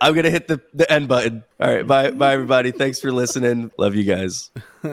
I'm gonna hit the, the end button. All right, bye bye everybody. Thanks for listening. Love you guys.